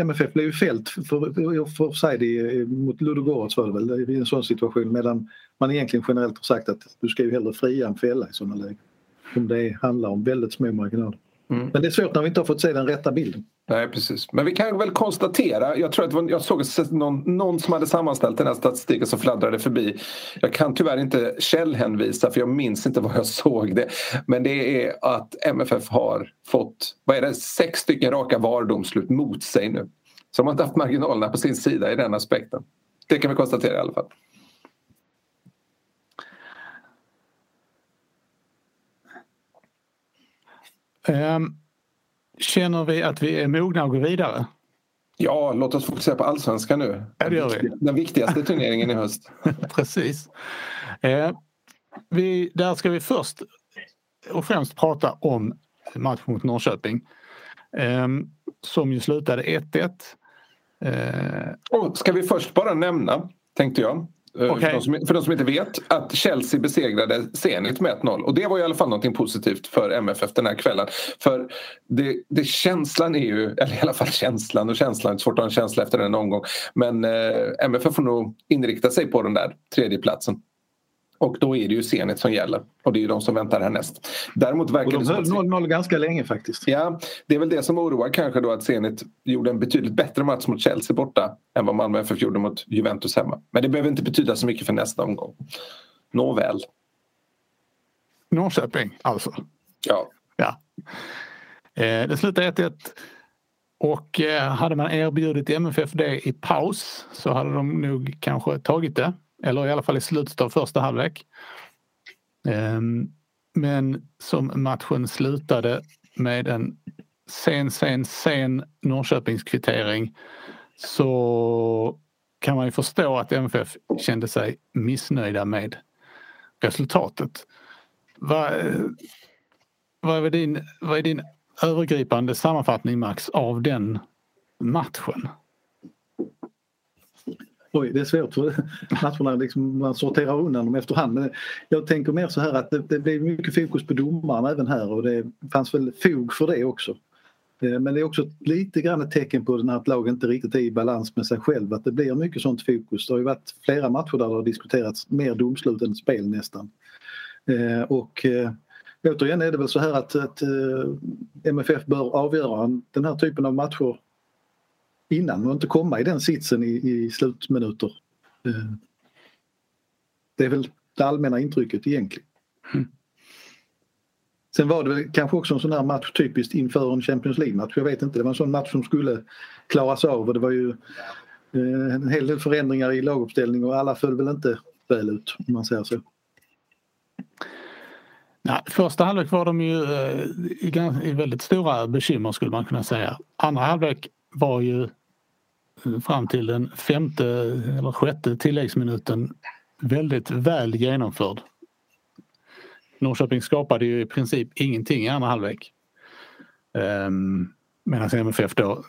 MFF blev ju fällt för, för offside eh, mot Ludogorets var det väl, i en sån situation medan man egentligen generellt har sagt att du ska ju hellre fria än fälla i sådana lägen. Om det handlar om väldigt små marginaler. Mm. Men det är svårt när vi inte har fått se den rätta bilden. Nej precis. Men vi kan väl konstatera, jag tror att var, jag såg någon, någon som hade sammanställt den här statistiken som fladdrade förbi. Jag kan tyvärr inte källhänvisa för jag minns inte var jag såg det. Men det är att MFF har fått, vad är det, sex stycken raka VAR-domslut mot sig nu. Så de har inte haft marginalerna på sin sida i den aspekten. Det kan vi konstatera i alla fall. Känner vi att vi är mogna att gå vidare? Ja, låt oss fokusera på allsvenskan nu. Ja, det gör vi. Den viktigaste turneringen i höst. *laughs* Precis. Eh, vi, där ska vi först och främst prata om matchen mot Norrköping. Eh, som ju slutade 1-1. Eh, ska vi först bara nämna, tänkte jag, okay. För, de som, för de som inte vet att Chelsea besegrade Zenit med 1-0 och det var i alla fall något positivt för MFF den här kvällen. För det, det, känslan är ju, eller i alla fall känslan och känslan, det är svårt att ha en känsla efter en omgång men eh, MFF får nog inrikta sig på den där tredjeplatsen. Och då är det ju Zenit som gäller och det är ju de som väntar härnäst. Däremot verkar och de höll 0-0 ganska länge faktiskt. Ja, det är väl det som oroar kanske då att Zenit gjorde en betydligt bättre match mot Chelsea borta än vad Malmö FF gjorde mot Juventus hemma. Men det behöver inte betyda så mycket för nästa omgång. Nåväl. Norrköping alltså? Ja. ja. Eh, det slutade 1-1 och eh, hade man erbjudit MFF det i paus så hade de nog kanske tagit det. Eller i alla fall i slutet av första halvlek. Ehm, men som matchen slutade med en sen, sen, sen Norrköpingskvittering så kan man ju förstå att MFF kände sig missnöjda med resultatet. Vad, eh, vad, är, din, vad är din övergripande sammanfattning Max av den matchen? Oj, det är svårt för matcherna liksom, man sorterar undan dem efterhand. Men jag tänker mer så här att det, det blev mycket fokus på domaren även här och det fanns väl fog för det också. Eh, men det är också lite grann ett tecken på att laget inte riktigt är i balans med sig själv att det blir mycket sånt fokus. Det har ju varit flera matcher där det har diskuterats mer domslut än spel nästan. Eh, och eh, återigen är det väl så här att, att MFF bör avgöra den här typen av matcher innan och inte komma i den sitsen i, i slutminuter. Eh, det är väl det allmänna intrycket egentligen. Mm. Sen var det väl kanske också en sån här match typiskt inför en Champions League-match. Jag vet inte, det var en sån match som skulle klaras av och det var ju eh, en hel del förändringar i laguppställning och alla föll väl inte väl ut om man säger så. Ja, första halvlek var de ju eh, i väldigt stora bekymmer skulle man kunna säga. Andra halvlek var ju fram till den femte eller sjätte tilläggsminuten väldigt väl genomförd. Norrköping skapade ju i princip ingenting i andra halvlek. Um, Medan MFF då,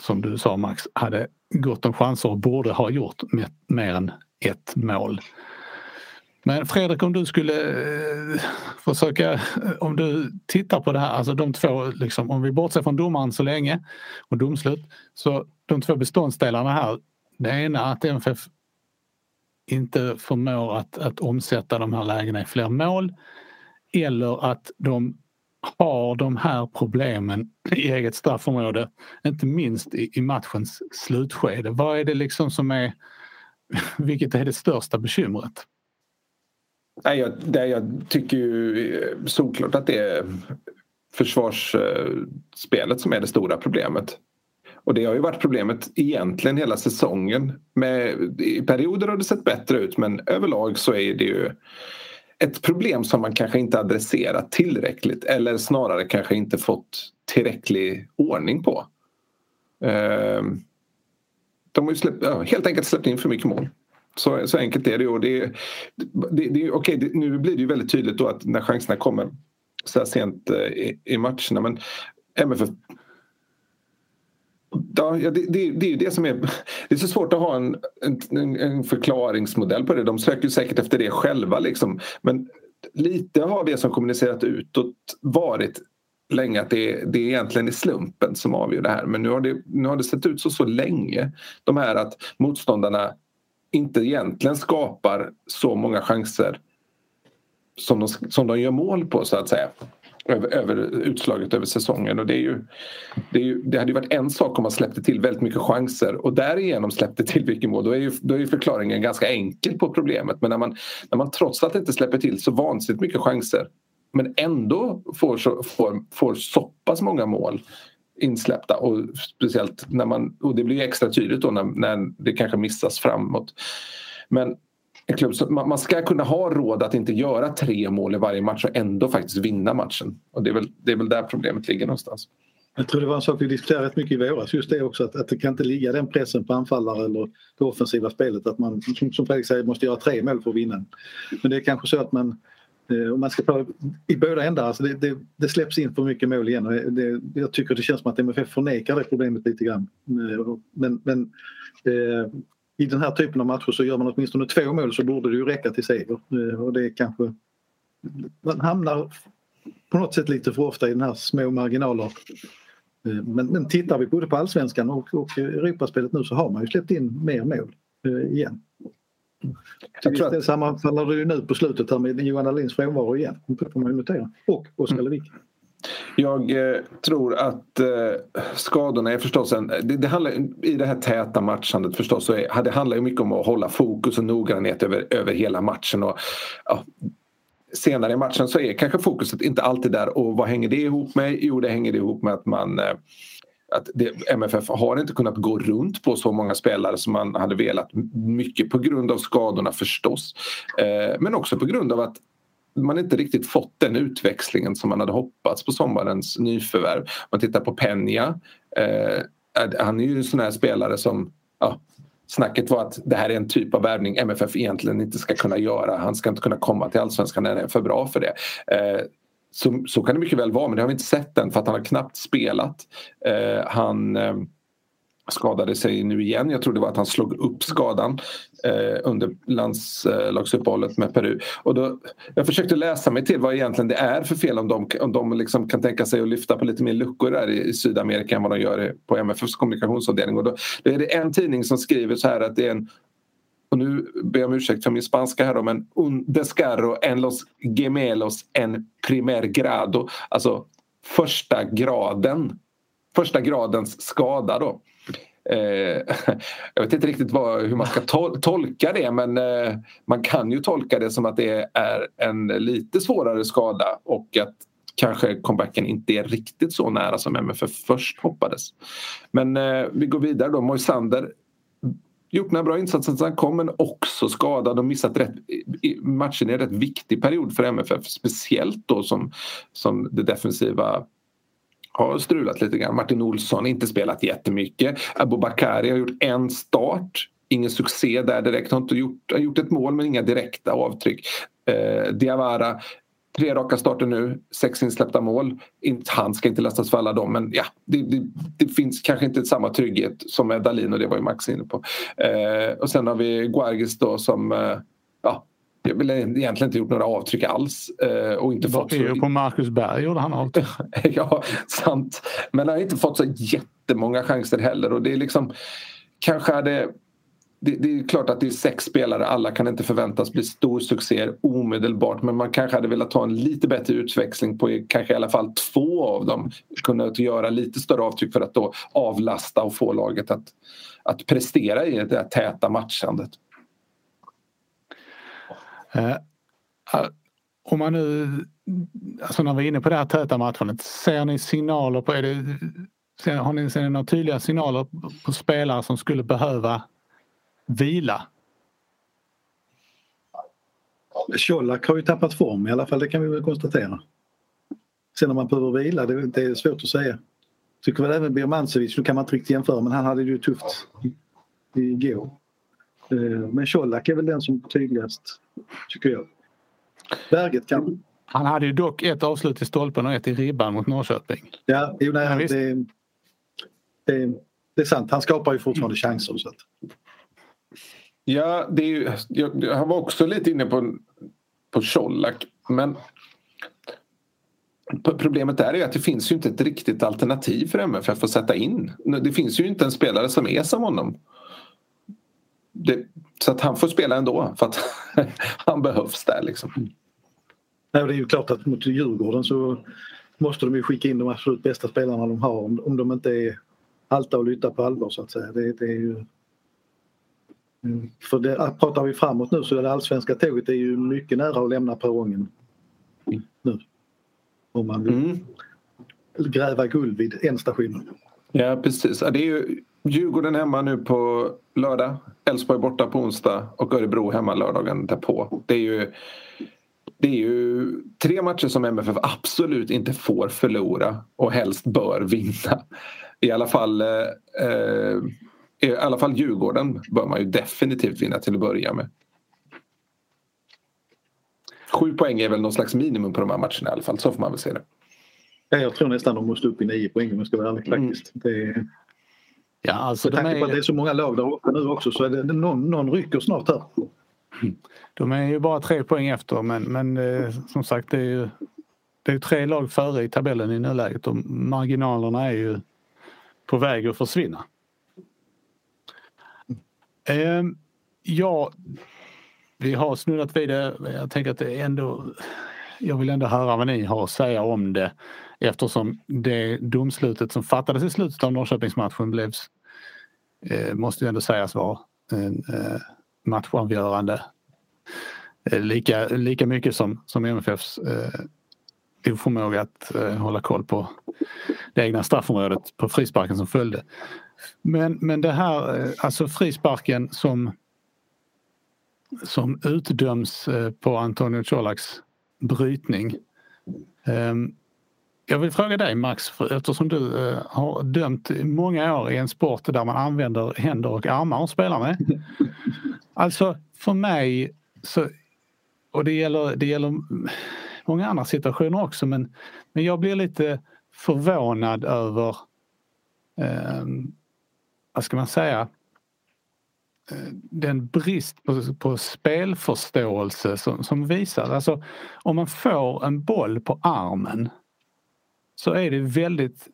som du sa Max, hade gott om chanser och borde ha gjort mer än ett mål. Men Fredrik, om du skulle eh, försöka, eh, om du tittar på det här, alltså de två, liksom, om vi bortser från domaren så länge och domslut, så de två beståndsdelarna här, det ena att MFF inte förmår att, att omsätta de här lägena i fler mål eller att de har de här problemen i eget straffområde, inte minst i, i matchens slutskede. Vad är det liksom som är, vilket är det största bekymret? Nej, jag, det, jag tycker ju eh, såklart att det är försvarsspelet som är det stora problemet. Och det har ju varit problemet egentligen hela säsongen. Med, I perioder har det sett bättre ut men överlag så är det ju ett problem som man kanske inte adresserat tillräckligt eller snarare kanske inte fått tillräcklig ordning på. Ehm, de har ju släppt, helt enkelt släppt in för mycket mål. Så, så enkelt är det. Och det, det, det, okay, det, nu blir det ju väldigt tydligt då att när chanserna kommer så här sent eh, i, i matcherna men MFF Ja, det, det, det är ju det som är... Det är så svårt att ha en, en, en förklaringsmodell på det. De söker säkert efter det själva. Liksom. Men lite har det som kommunicerat utåt varit länge att det, det egentligen är slumpen som avgör det här. Men nu har det, nu har det sett ut så så länge. De här att motståndarna inte egentligen skapar så många chanser som de, som de gör mål på så att säga. Över, över utslaget över säsongen och det, är ju, det, är ju, det hade ju varit en sak om man släppte till väldigt mycket chanser och därigenom släppte till mycket mål. Då är, ju, då är ju förklaringen ganska enkel på problemet men när man, när man trots att inte släpper till så vansinnigt mycket chanser men ändå får, så, får, får så pass många mål insläppta och speciellt när man, och det blir extra tydligt då när, när det kanske missas framåt. Men en klubb, man, man ska kunna ha råd att inte göra tre mål i varje match och ändå faktiskt vinna matchen. Och det är väl, det är väl där problemet ligger någonstans. Jag tror det var en sak vi diskuterade rätt mycket i våras, just det också att, att det kan inte ligga den pressen på anfallare eller det offensiva spelet att man som, Fredrik säger måste göra tre mål för att vinna. Men det är kanske så att man Eh, om man ska ta i båda ändar, alltså det, det, det, släpps in för mycket mål igen. Det, jag tycker det känns som att MFF förnekar det problemet lite grann. Eh, men, men eh, i den här typen av matcher så gör man åtminstone två mål så borde det ju räcka till seger. Eh, och det är kanske... Man hamnar på något sätt lite för ofta i den här små marginaler. Men, men tittar vi både på allsvenskan och, och Europaspelet nu så har man ju släppt in mer mål eh, igen. Till viss del sammanfaller det ju nu på slutet här med Johan Dahlins frånvaro igen. Det får man ju notera. Och Oskar mm. Lewicki. Jag eh, tror att eh, skadorna är förstås en... Det, det, handlar, I det här täta matchandet förstås så är, det handlar ju mycket om att hålla fokus och noggrannhet över, över hela matchen. Och, ja, senare i matchen så är kanske fokuset inte alltid där. Och vad hänger det ihop med? Jo, det hänger ihop med att man eh, att det, MFF har inte kunnat gå runt på så många spelare som man hade velat. Mycket på grund av skadorna förstås. Eh, men också på grund av att man inte riktigt fått den utväxlingen som man hade hoppats på sommarens nyförvärv. Man tittar på Peña. Eh, han är ju en sån här spelare som ja, Snacket var att det här är en typ av värvning MFF egentligen inte ska kunna göra. Han ska inte kunna komma till allsvenskan när han är för bra för det. Eh, så, så kan det mycket väl vara men det har vi inte sett än för att han har knappt spelat. Eh, han eh, skadade sig nu igen. Jag tror det var att han slog upp skadan eh, under landslagsuppehållet eh, med Peru. Och då, jag försökte läsa mig till vad egentligen det är för fel om de, om de liksom kan tänka sig att lyfta på lite mer luckor där i, i Sydamerika än vad de gör på MFFs kommunikationsavdelning. Och då, då är det en tidning som skriver så här att det är en och nu ber jag om ursäkt för min spanska här då, men un descarro en los gemelos en primer grado. Alltså första graden. Första gradens skada då. Eh, *laughs* jag vet inte riktigt vad, hur man ska tol tolka det men eh, man kan ju tolka det som att det är en lite svårare skada och att kanske comebacken inte är riktigt så nära som MFF först hoppades. Men eh, vi går vidare då. Moisander gjort några bra insatser sen han kom men också skadad och missat rätt, matchen i en rätt viktig period för MFF. Speciellt då som, som det defensiva har strulat lite grann. Martin Olsson har inte spelat jättemycket. Abubakari har gjort en start. Ingen succé där direkt. Har, inte gjort, har gjort ett mål men inga direkta avtryck. Eh, Diawara Tre raka starter nu, sex insläppta mål. Han ska inte lastas för alla dem men ja, det, det, det finns kanske inte samma trygghet som med Dalin och det var ju Max inne på. Eh, och sen har vi Guargis då som eh, ja, jag vill egentligen inte gjort några avtryck alls. Eh, och inte fått så... På Marcus Berg gjorde han avtryck. *laughs* ja, sant. Men han har inte fått så jättemånga chanser heller och det är liksom kanske hade det, det, är klart att det är sex spelare, alla kan inte förväntas bli stor succé omedelbart men man kanske hade velat ha en lite bättre utväxling på kanske i alla fall två av dem. Kunna göra lite större avtryck för att då avlasta och få laget att, att prestera i det här täta matchandet. Eh, eh om man nu, alltså när vi är inne på det här täta matchandet, ser ni signaler på, är det, har ni, ser ni några tydliga signaler på spelare som skulle behöva vila? Colak har ju tappat form i alla fall, det kan vi väl konstatera. Sen om man behöver vila, det, det är svårt att säga. Tycker väl även Birmancevic, nu kan man inte riktigt jämföra men han hade det ju tufft igår. Eh, men Colak är väl den som tydligast, tycker jag. Berget kan... Han hade ju dock ett avslut i stolpen och ett i ribban mot Norrköping. Ja, jo, nej, ja, det, det, det, är sant. Han skapar ju fortfarande chanser. Så att... Ja, det är ju, jag, jag var också lite inne på, på Colak men Problemet där är att det finns ju inte ett riktigt alternativ för MFF att sätta in. Det finns ju inte en spelare som är som honom. Det, så att han får spela ändå för att *laughs* han behövs där liksom. Nej, det är ju klart att mot Djurgården så måste de ju skicka in de absolut bästa spelarna de har om, om de inte är halta och lytta på allvar så att säga. Det, det är ju för det, pratar vi framåt nu så är det allsvenska tåget är ju mycket nära att lämna perrongen nu. Om man vill mm. gräva guld vid ändstationen. Ja precis. Det är ju Djurgården hemma nu på lördag, Elfsborg borta på onsdag och Örebro hemma lördagen därpå. Det är ju det är ju tre matcher som MFF absolut inte får förlora och helst bör vinna. I alla fall eh, eh i alla fall Djurgården bör man ju definitivt vinna till att börja med. Sju poäng är väl någon slags minimum på de här matcherna i alla fall, så får man väl se det. Ja, jag tror nästan de måste upp i nio poäng om jag ska vara ärlig mm. faktiskt. Mm. Det, ja, alltså med tanke på att det är så många lag där uppe nu också så är det någon, någon rycker snart här. De är ju bara tre poäng efter men, men eh, som sagt det är ju det är tre lag före i tabellen i nuläget och marginalerna är ju på väg att försvinna. Eh, ja, vi har snurrat vid det. Jag tänker att det ändå... Jag vill ändå höra vad ni har att säga om det eftersom det domslutet som fattades i slutet av Norrköpingsmatchen blev, eh, måste ju ändå sägas vara en eh, matchavgörande. Eh, lika, lika mycket som, som MFFs eh, oförmåga att eh, hålla koll på det egna straffområdet på frisparken som följde. Men, men det här, eh, alltså frisparken som, som utdöms eh, på Antonio Colaks brytning. Ehm, jag vill fråga dig Max, eftersom du eh, har dömt många år i en sport där man använder händer och armar och spelar med. *laughs* Alltså för mig, så, och det gäller, det gäller många andra situationer också, men, men jag blir lite förvånad över um, vad ska man säga, eh, den brist på, på spelförståelse som, som visar. Alltså om man får en boll på armen så är det väldigt,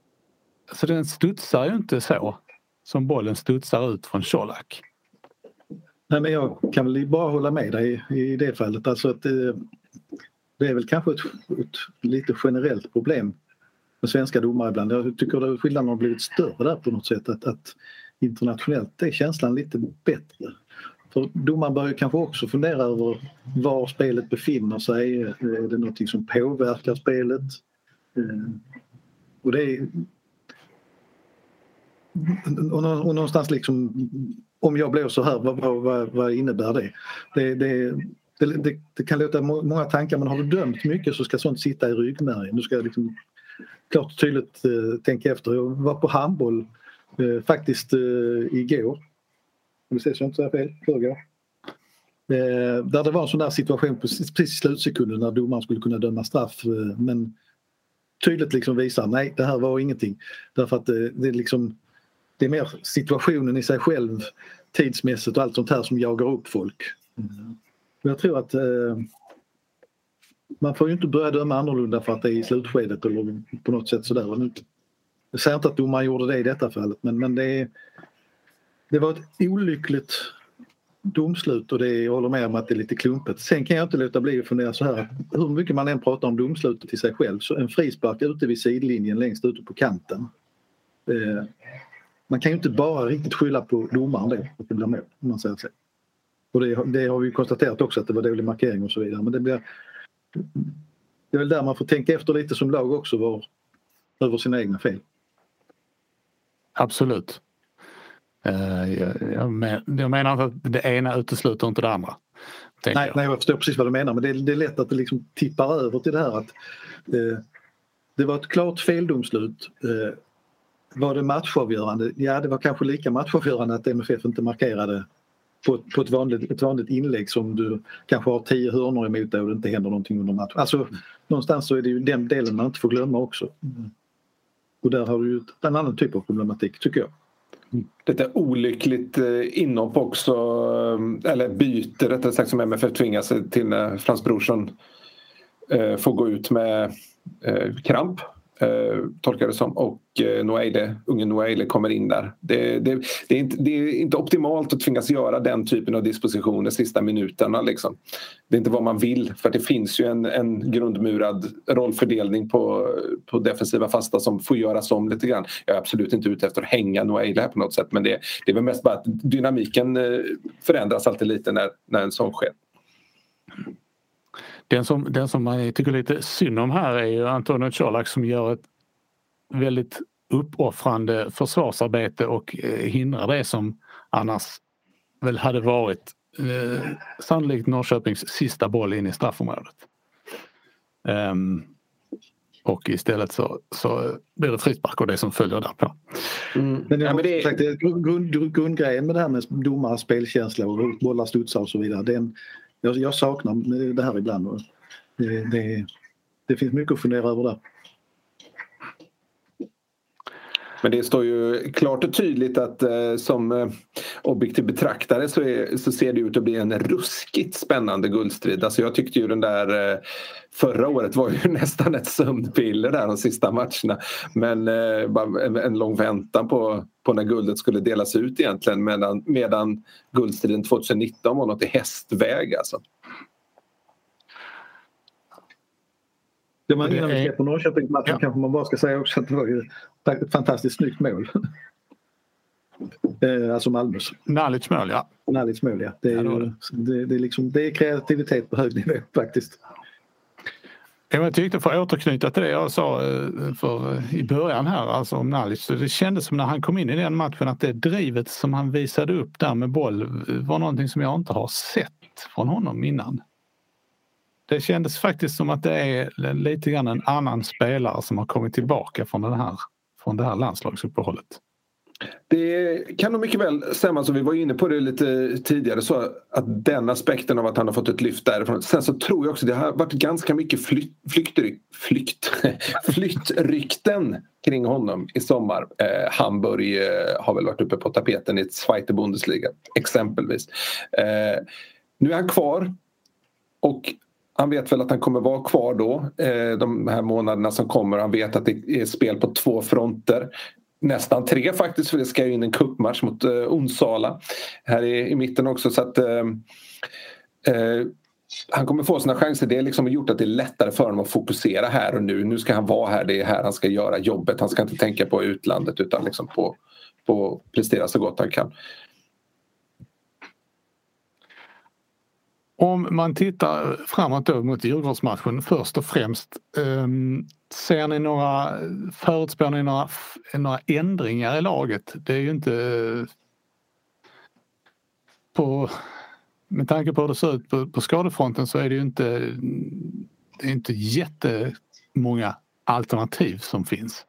alltså den studsar ju inte så som bollen studsar ut från Colak. Nej men jag kan väl bara hålla med dig i det fallet. Alltså att det, det är väl kanske ett, ett lite generellt problem med svenska domare ibland. Jag tycker att skillnaden har blivit större där på något sätt. Att, att internationellt är känslan lite bättre. För domaren börjar kanske också fundera över var spelet befinner sig. Eh, är det någonting som påverkar spelet? Eh, och det är... Och någonstans liksom, om jag blir så här, vad, vad, vad innebär det? Det, det, det, det? det, kan låta många tankar men har du dömt mycket så ska sånt sitta i ryggmärgen. Du ska liksom klart och tydligt eh, tänka efter. Jag var på handboll eh, faktiskt eh, igår. Om vi ser så jag inte säger fel, förrgår. Eh, där det var en sån där situation precis, i slutsekunden när domaren skulle kunna döma straff eh, men tydligt liksom visar nej det här var ingenting. Därför att det, det, är liksom, det är mer situationen i sig själv tidsmässigt och allt sånt här som jagar upp folk. Mm. Jag tror att eh, man får ju inte börja döma annorlunda för att det är i slutskedet eller på något sätt sådär. Jag säger inte att domaren gjorde det i detta fallet men, men det, det var ett olyckligt domslut och det, jag håller med om att det är lite klumpigt. Sen kan jag inte låta bli att fundera så här hur mycket man än pratar om domslutet till sig själv så en frispark ute vid sidlinjen längst ute på kanten. Eh, man kan ju inte bara riktigt skylla på domaren då, att det blir mål om man säger så. Och det, det, har vi konstaterat också att det var dålig markering och så vidare men det blir det är väl där man får tänka efter lite som lag också var, över sina egna fel. Absolut. Uh, jag, jag, men, jag menar inte att det ena utesluter inte det andra. Nej, jag. nej, jag förstår precis vad du menar men det är, det är lätt att det liksom tippar över till det här att uh, det var ett klart feldomslut. Uh, var det matchavgörande? Ja, det var kanske lika matchavgörande att MFF inte markerade på, på ett, vanligt, ett vanligt inlägg som du kanske har tio hörnor emot dig och det inte händer någonting under matchen. Alltså, någonstans så är det ju den delen man inte får glömma också. Och där har du ju en annan typ av problematik tycker jag. Mm. Lite olyckligt eh, inhopp också, eh, eller byte rättare sagt som MFF tvingas till när Frans Brorsson eh, får gå ut med kramp eh, tolkar det som. Och eh, unge Noeile kommer in där. Det, det, det, är inte, det, är inte, optimalt att tvingas göra den typen av dispositioner sista minuterna. Liksom. Det är inte vad man vill för det finns ju en, en grundmurad rollfördelning på, på defensiva fasta som får göras om lite grann. Jag är absolut inte ute efter att hänga Noeile här på något sätt men det, det är väl mest bara att dynamiken eh, förändras alltid lite när, när en sån sker. Den som, den som man tycker lite synd om här är ju Antonio Colak som gör ett väldigt uppoffrande försvarsarbete och eh, hindrar det som annars väl hade varit eh, sannolikt Norrköpings sista boll in i straffområdet. Um, och istället så, så blir det frispark och det som följer därpå. Mm. Men, ja, men det... Sagt, grund, grundgrejen med det här med domare, spelkänsla och bollar studsar och så vidare. Den, jag, jag saknar det här ibland. Det, det, det finns mycket att fundera över där. Men det står ju klart och tydligt att eh, som eh, objektiv betraktare så, är, så, ser det ut att bli en ruskigt spännande guldstrid. Alltså jag tyckte ju den där eh, förra året var ju *laughs* nästan ett sömnpiller där de sista matcherna. Men eh, en, en, lång väntan på, på när guldet skulle delas ut egentligen medan, medan guldstriden 2019 var något i hästväg alltså. Det man innan vi på Norrköpingsmatchen ja. kanske man bara ska säga också att det var ju ett fantastiskt snyggt mål. *laughs* eh, alltså Malmös. Nalic mål ja. Nalic mål ja. Det är, ja, det. Det, är liksom, det är kreativitet på hög nivå *laughs* faktiskt. Jag tyckte för att återknyta till det jag sa eh, för, i början här alltså om Nalic. Det kändes som när han kom in i den matchen att det drivet som han visade upp där med boll var någonting som jag inte har sett från honom innan. Det kändes faktiskt som att det är lite grann en annan spelare som har kommit tillbaka från, den här, från det här landslagsuppehållet. Det kan nog mycket väl stämma, som vi var inne på det lite tidigare, så att den aspekten av att han har fått ett lyft därifrån. Sen så tror jag också det har varit ganska mycket flykt, *laughs* flykt, flykt, flyttrykten kring honom i sommar. Eh, Hamburg eh, har väl varit uppe på tapeten i ett Zweite Bundesliga exempelvis. Eh, nu är han kvar och han vet väl att han kommer vara kvar då eh, de här månaderna som kommer. Han vet att det är spel på två fronter. Nästan tre faktiskt för det ska ju in en cupmatch mot eh, Onsala här i, i mitten också. så att eh, eh, han kommer få sina chanser. Det har liksom gjort att det är lättare för honom att fokusera här och nu. Nu ska han vara här, det är här han ska göra jobbet. Han ska inte tänka på utlandet utan liksom på, på att prestera så gott han kan. Om man tittar framåt då mot Djurgårdsmatchen först och främst. Ehm, ser ni några, förutspår ni några, några ändringar i laget? Det är ju inte på, med tanke på hur det ser ut på, på skadefronten så är det ju inte, det är inte jättemånga alternativ som finns.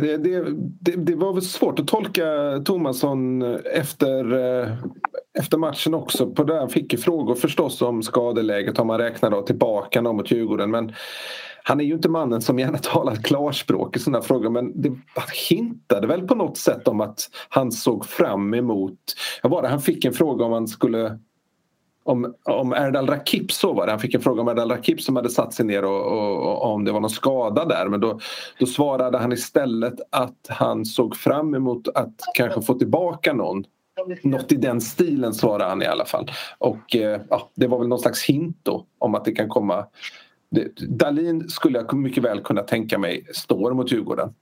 Det, det, det, det, var väl svårt att tolka Tomasson eh, efter, eh, efter matchen också. På det han fick ju frågor förstås om skadeläget om man räknar då tillbaka mot Djurgården. Men han är ju inte mannen som gärna *laughs* talar klarspråk i sådana frågor men det hintade väl på något sätt om att han såg fram emot... Ja, var det, han fick en fråga om han skulle om, om Erdal Rakip så var det. Han fick en fråga om Erdal Rakip som hade satt sig ner och, och, och, om det var någon skada där. Men då, då svarade han istället att han såg fram emot att kanske få tillbaka någon. Något i den stilen svarade han i alla fall. Och eh, ja, det var väl någon slags hint då om att det kan komma. Dalin skulle jag mycket väl kunna tänka mig står mot Djurgården.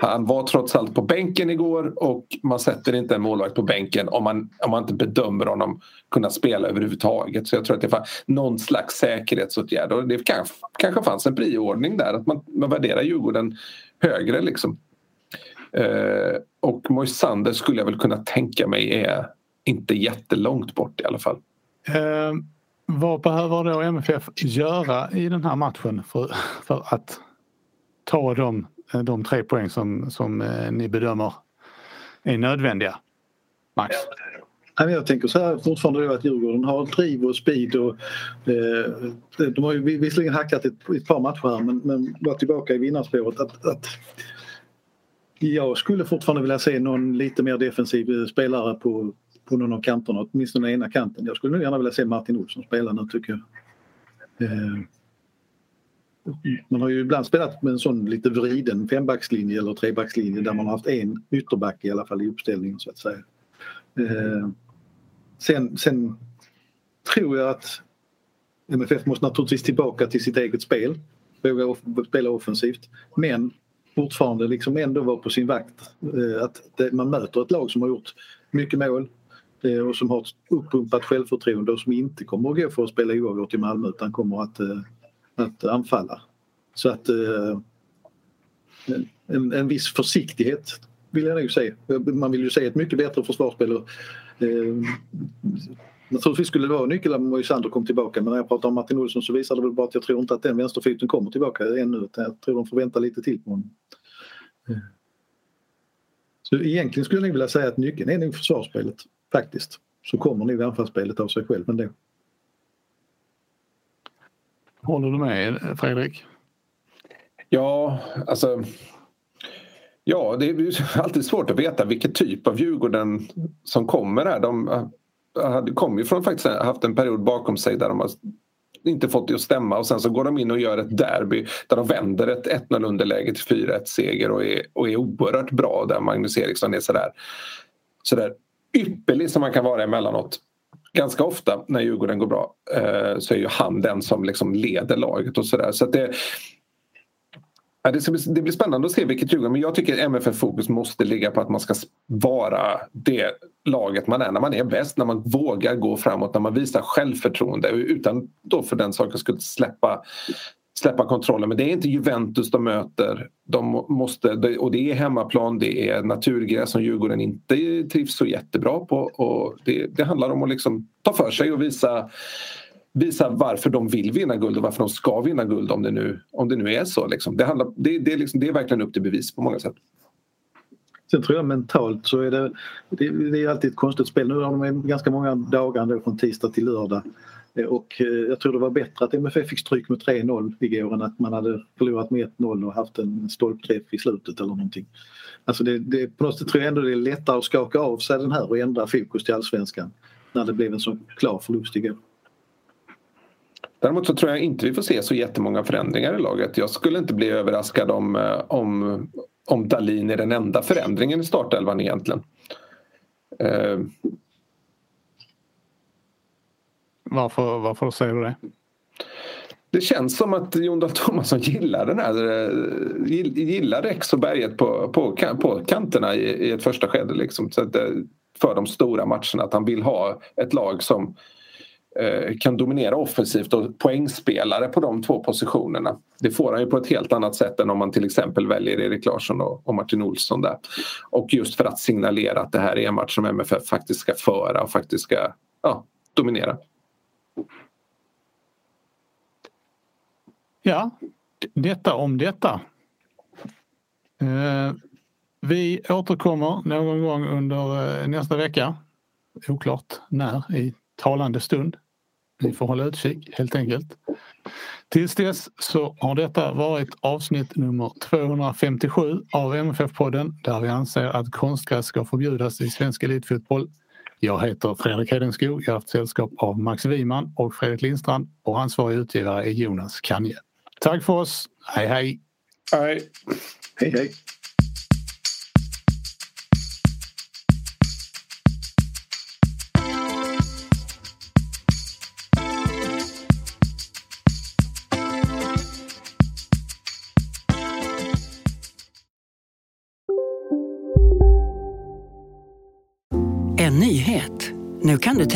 Han var trots allt på bänken igår och man sätter inte en målvakt på bänken om man, om man inte bedömer honom kunna spela överhuvudtaget. Så jag tror att det var någon slags säkerhetsåtgärd och det kanske, kanske fanns en prioordning där att man, man värderar Djurgården högre liksom. Eh, och Moisander skulle jag väl kunna tänka mig är inte jättelångt bort i alla fall. Eh, vad behöver då MFF göra i den här matchen för, för att ta de Eh, de tre poäng som, som eh, ni bedömer är nödvändiga? Max? Jag tänker så här fortfarande att Djurgården har driv och speed och eh, de har ju visserligen hackat ett, ett par matcher här men, men var tillbaka i vinnarspåret. Att, att, jag skulle fortfarande vilja se någon lite mer defensiv eh, spelare på, på någon av kanterna, åtminstone den ena kanten. Jag skulle nog gärna vilja se Martin Olsson spela nu tycker jag. Eh, man har ju ibland spelat med en sån lite vriden fembackslinje eller trebackslinje där man har haft en ytterback i alla fall i uppställningen så att säga. Eh, sen, sen tror jag att MFF måste naturligtvis tillbaka till sitt eget spel. Våga off spela offensivt. Men fortfarande liksom ändå vara på sin vakt. Eh, att det, man möter ett lag som har gjort mycket mål eh, och som har ett uppumpat självförtroende och som inte kommer att gå för att spela oavgjort i Malmö utan kommer att eh, att anfalla. Så att eh, en, en viss försiktighet vill jag nog säga. Man vill ju se ett mycket bättre försvarsspel. Eh, naturligtvis skulle det vara nyckeln om Moisander kom tillbaka men när jag pratar om Martin Olsson så visar det väl bara att jag tror inte att den vänsterfoten kommer tillbaka ännu. Jag tror de får vänta lite till på honom. Eh. Så egentligen skulle jag vilja säga att nyckeln är nog försvarsspelet faktiskt. Så kommer nog anfallsspelet av sig själv ändå. Håller du med Fredrik? Ja, alltså Ja, det är alltid svårt att veta vilken typ av Djurgården som kommer här. De kommer ju från faktiskt haft en period bakom sig där de har inte fått det att stämma och sen så går de in och gör ett derby där de vänder ett 1-0 underläge till 4-1 seger och är, och är oerhört bra där Magnus Eriksson är sådär, sådär ypperlig som man kan vara emellanåt ganska ofta när Djurgården går bra eh, så är ju han den som liksom leder laget och sådär. Så, det, ja, det, bli, det blir spännande att se vilket Djurgården, men jag tycker MFF fokus måste ligga på att man ska vara det laget man är när man är bäst, när man vågar gå framåt, när man visar självförtroende utan då för den saken skulle släppa släppa kontrollen. Men det är inte Juventus de möter. De måste, och det är hemmaplan, det är naturgräs som Djurgården inte trivs så jättebra på. Och det, det handlar om att liksom ta för sig och visa, visa varför de vill vinna guld och varför de ska vinna guld om det nu, om det nu är så. Liksom. Det, handlar, det, det, är liksom, det är verkligen upp till bevis på många sätt. Sen tror jag mentalt så är det, det, det är alltid ett konstigt spel. Nu har de ganska många dagar från tisdag till lördag. Och eh, jag tror det var bättre att MFF fick stryk med 3-0 igår än att man hade förlorat med 1-0 och haft en stolpträff i slutet eller någonting. Alltså det, det, på något sätt tror jag ändå det är lättare att skaka av sig den här och ändra fokus till allsvenskan när det blev en så klar förlust igår. Däremot så tror jag inte vi får se så jättemånga förändringar i laget. Jag skulle inte bli överraskad om, eh, om, om Dalin är den enda förändringen i startelvan egentligen. Eh, varför, varför säger du det? det känns som att Jon Dahl Tomasson gillar den här eh, gillar Rex och Berget på, på, på kanterna i, i ett första skede. Liksom. Så att, eh, för de stora matcherna. Att han vill ha ett lag som eh, kan dominera offensivt och poängspelare på de två positionerna. Det får han ju på ett helt annat sätt än om man till exempel väljer Erik Larsson och, och Martin Olsson där. Och just för att signalera att det här är en match som MFF faktiskt ska föra och faktiskt ska ja, dominera. Ja, detta om detta. Eh, vi återkommer någon gång under eh, nästa vecka. Oklart när i talande stund. Ni får hålla utkik helt enkelt. Tills dess så har detta varit avsnitt nummer 257 av MFF-podden där vi anser att konstgräs ska förbjudas i svensk elitfotboll. Jag heter Fredrik Hedenskog. Jag har haft sällskap av Max Wiman och Fredrik Lindstrand och ansvarig utgivare är Jonas Kanje. Tack för oss. Hej hej! Hej! Hej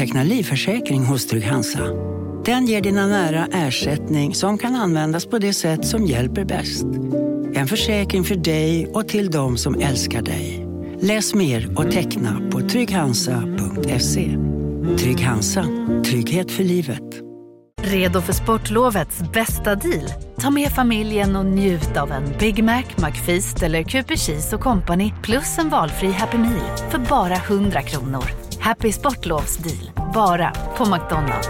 teckna livförsäkring hos Trygg-Hansa. Den ger dina nära ersättning som kan användas på det sätt som hjälper bäst. En försäkring för dig och till de som älskar dig. Läs mer och teckna på trygghansa.se. Trygg Hansa. Trygghet för livet. Redo för sportlovets bästa deal? Ta med familjen och njut av en Big Mac, McFeast eller Cooper Cheese och Company plus en valfri Happy Meal för bara 100 kronor. Happy Sportlovs deal, bara på McDonalds.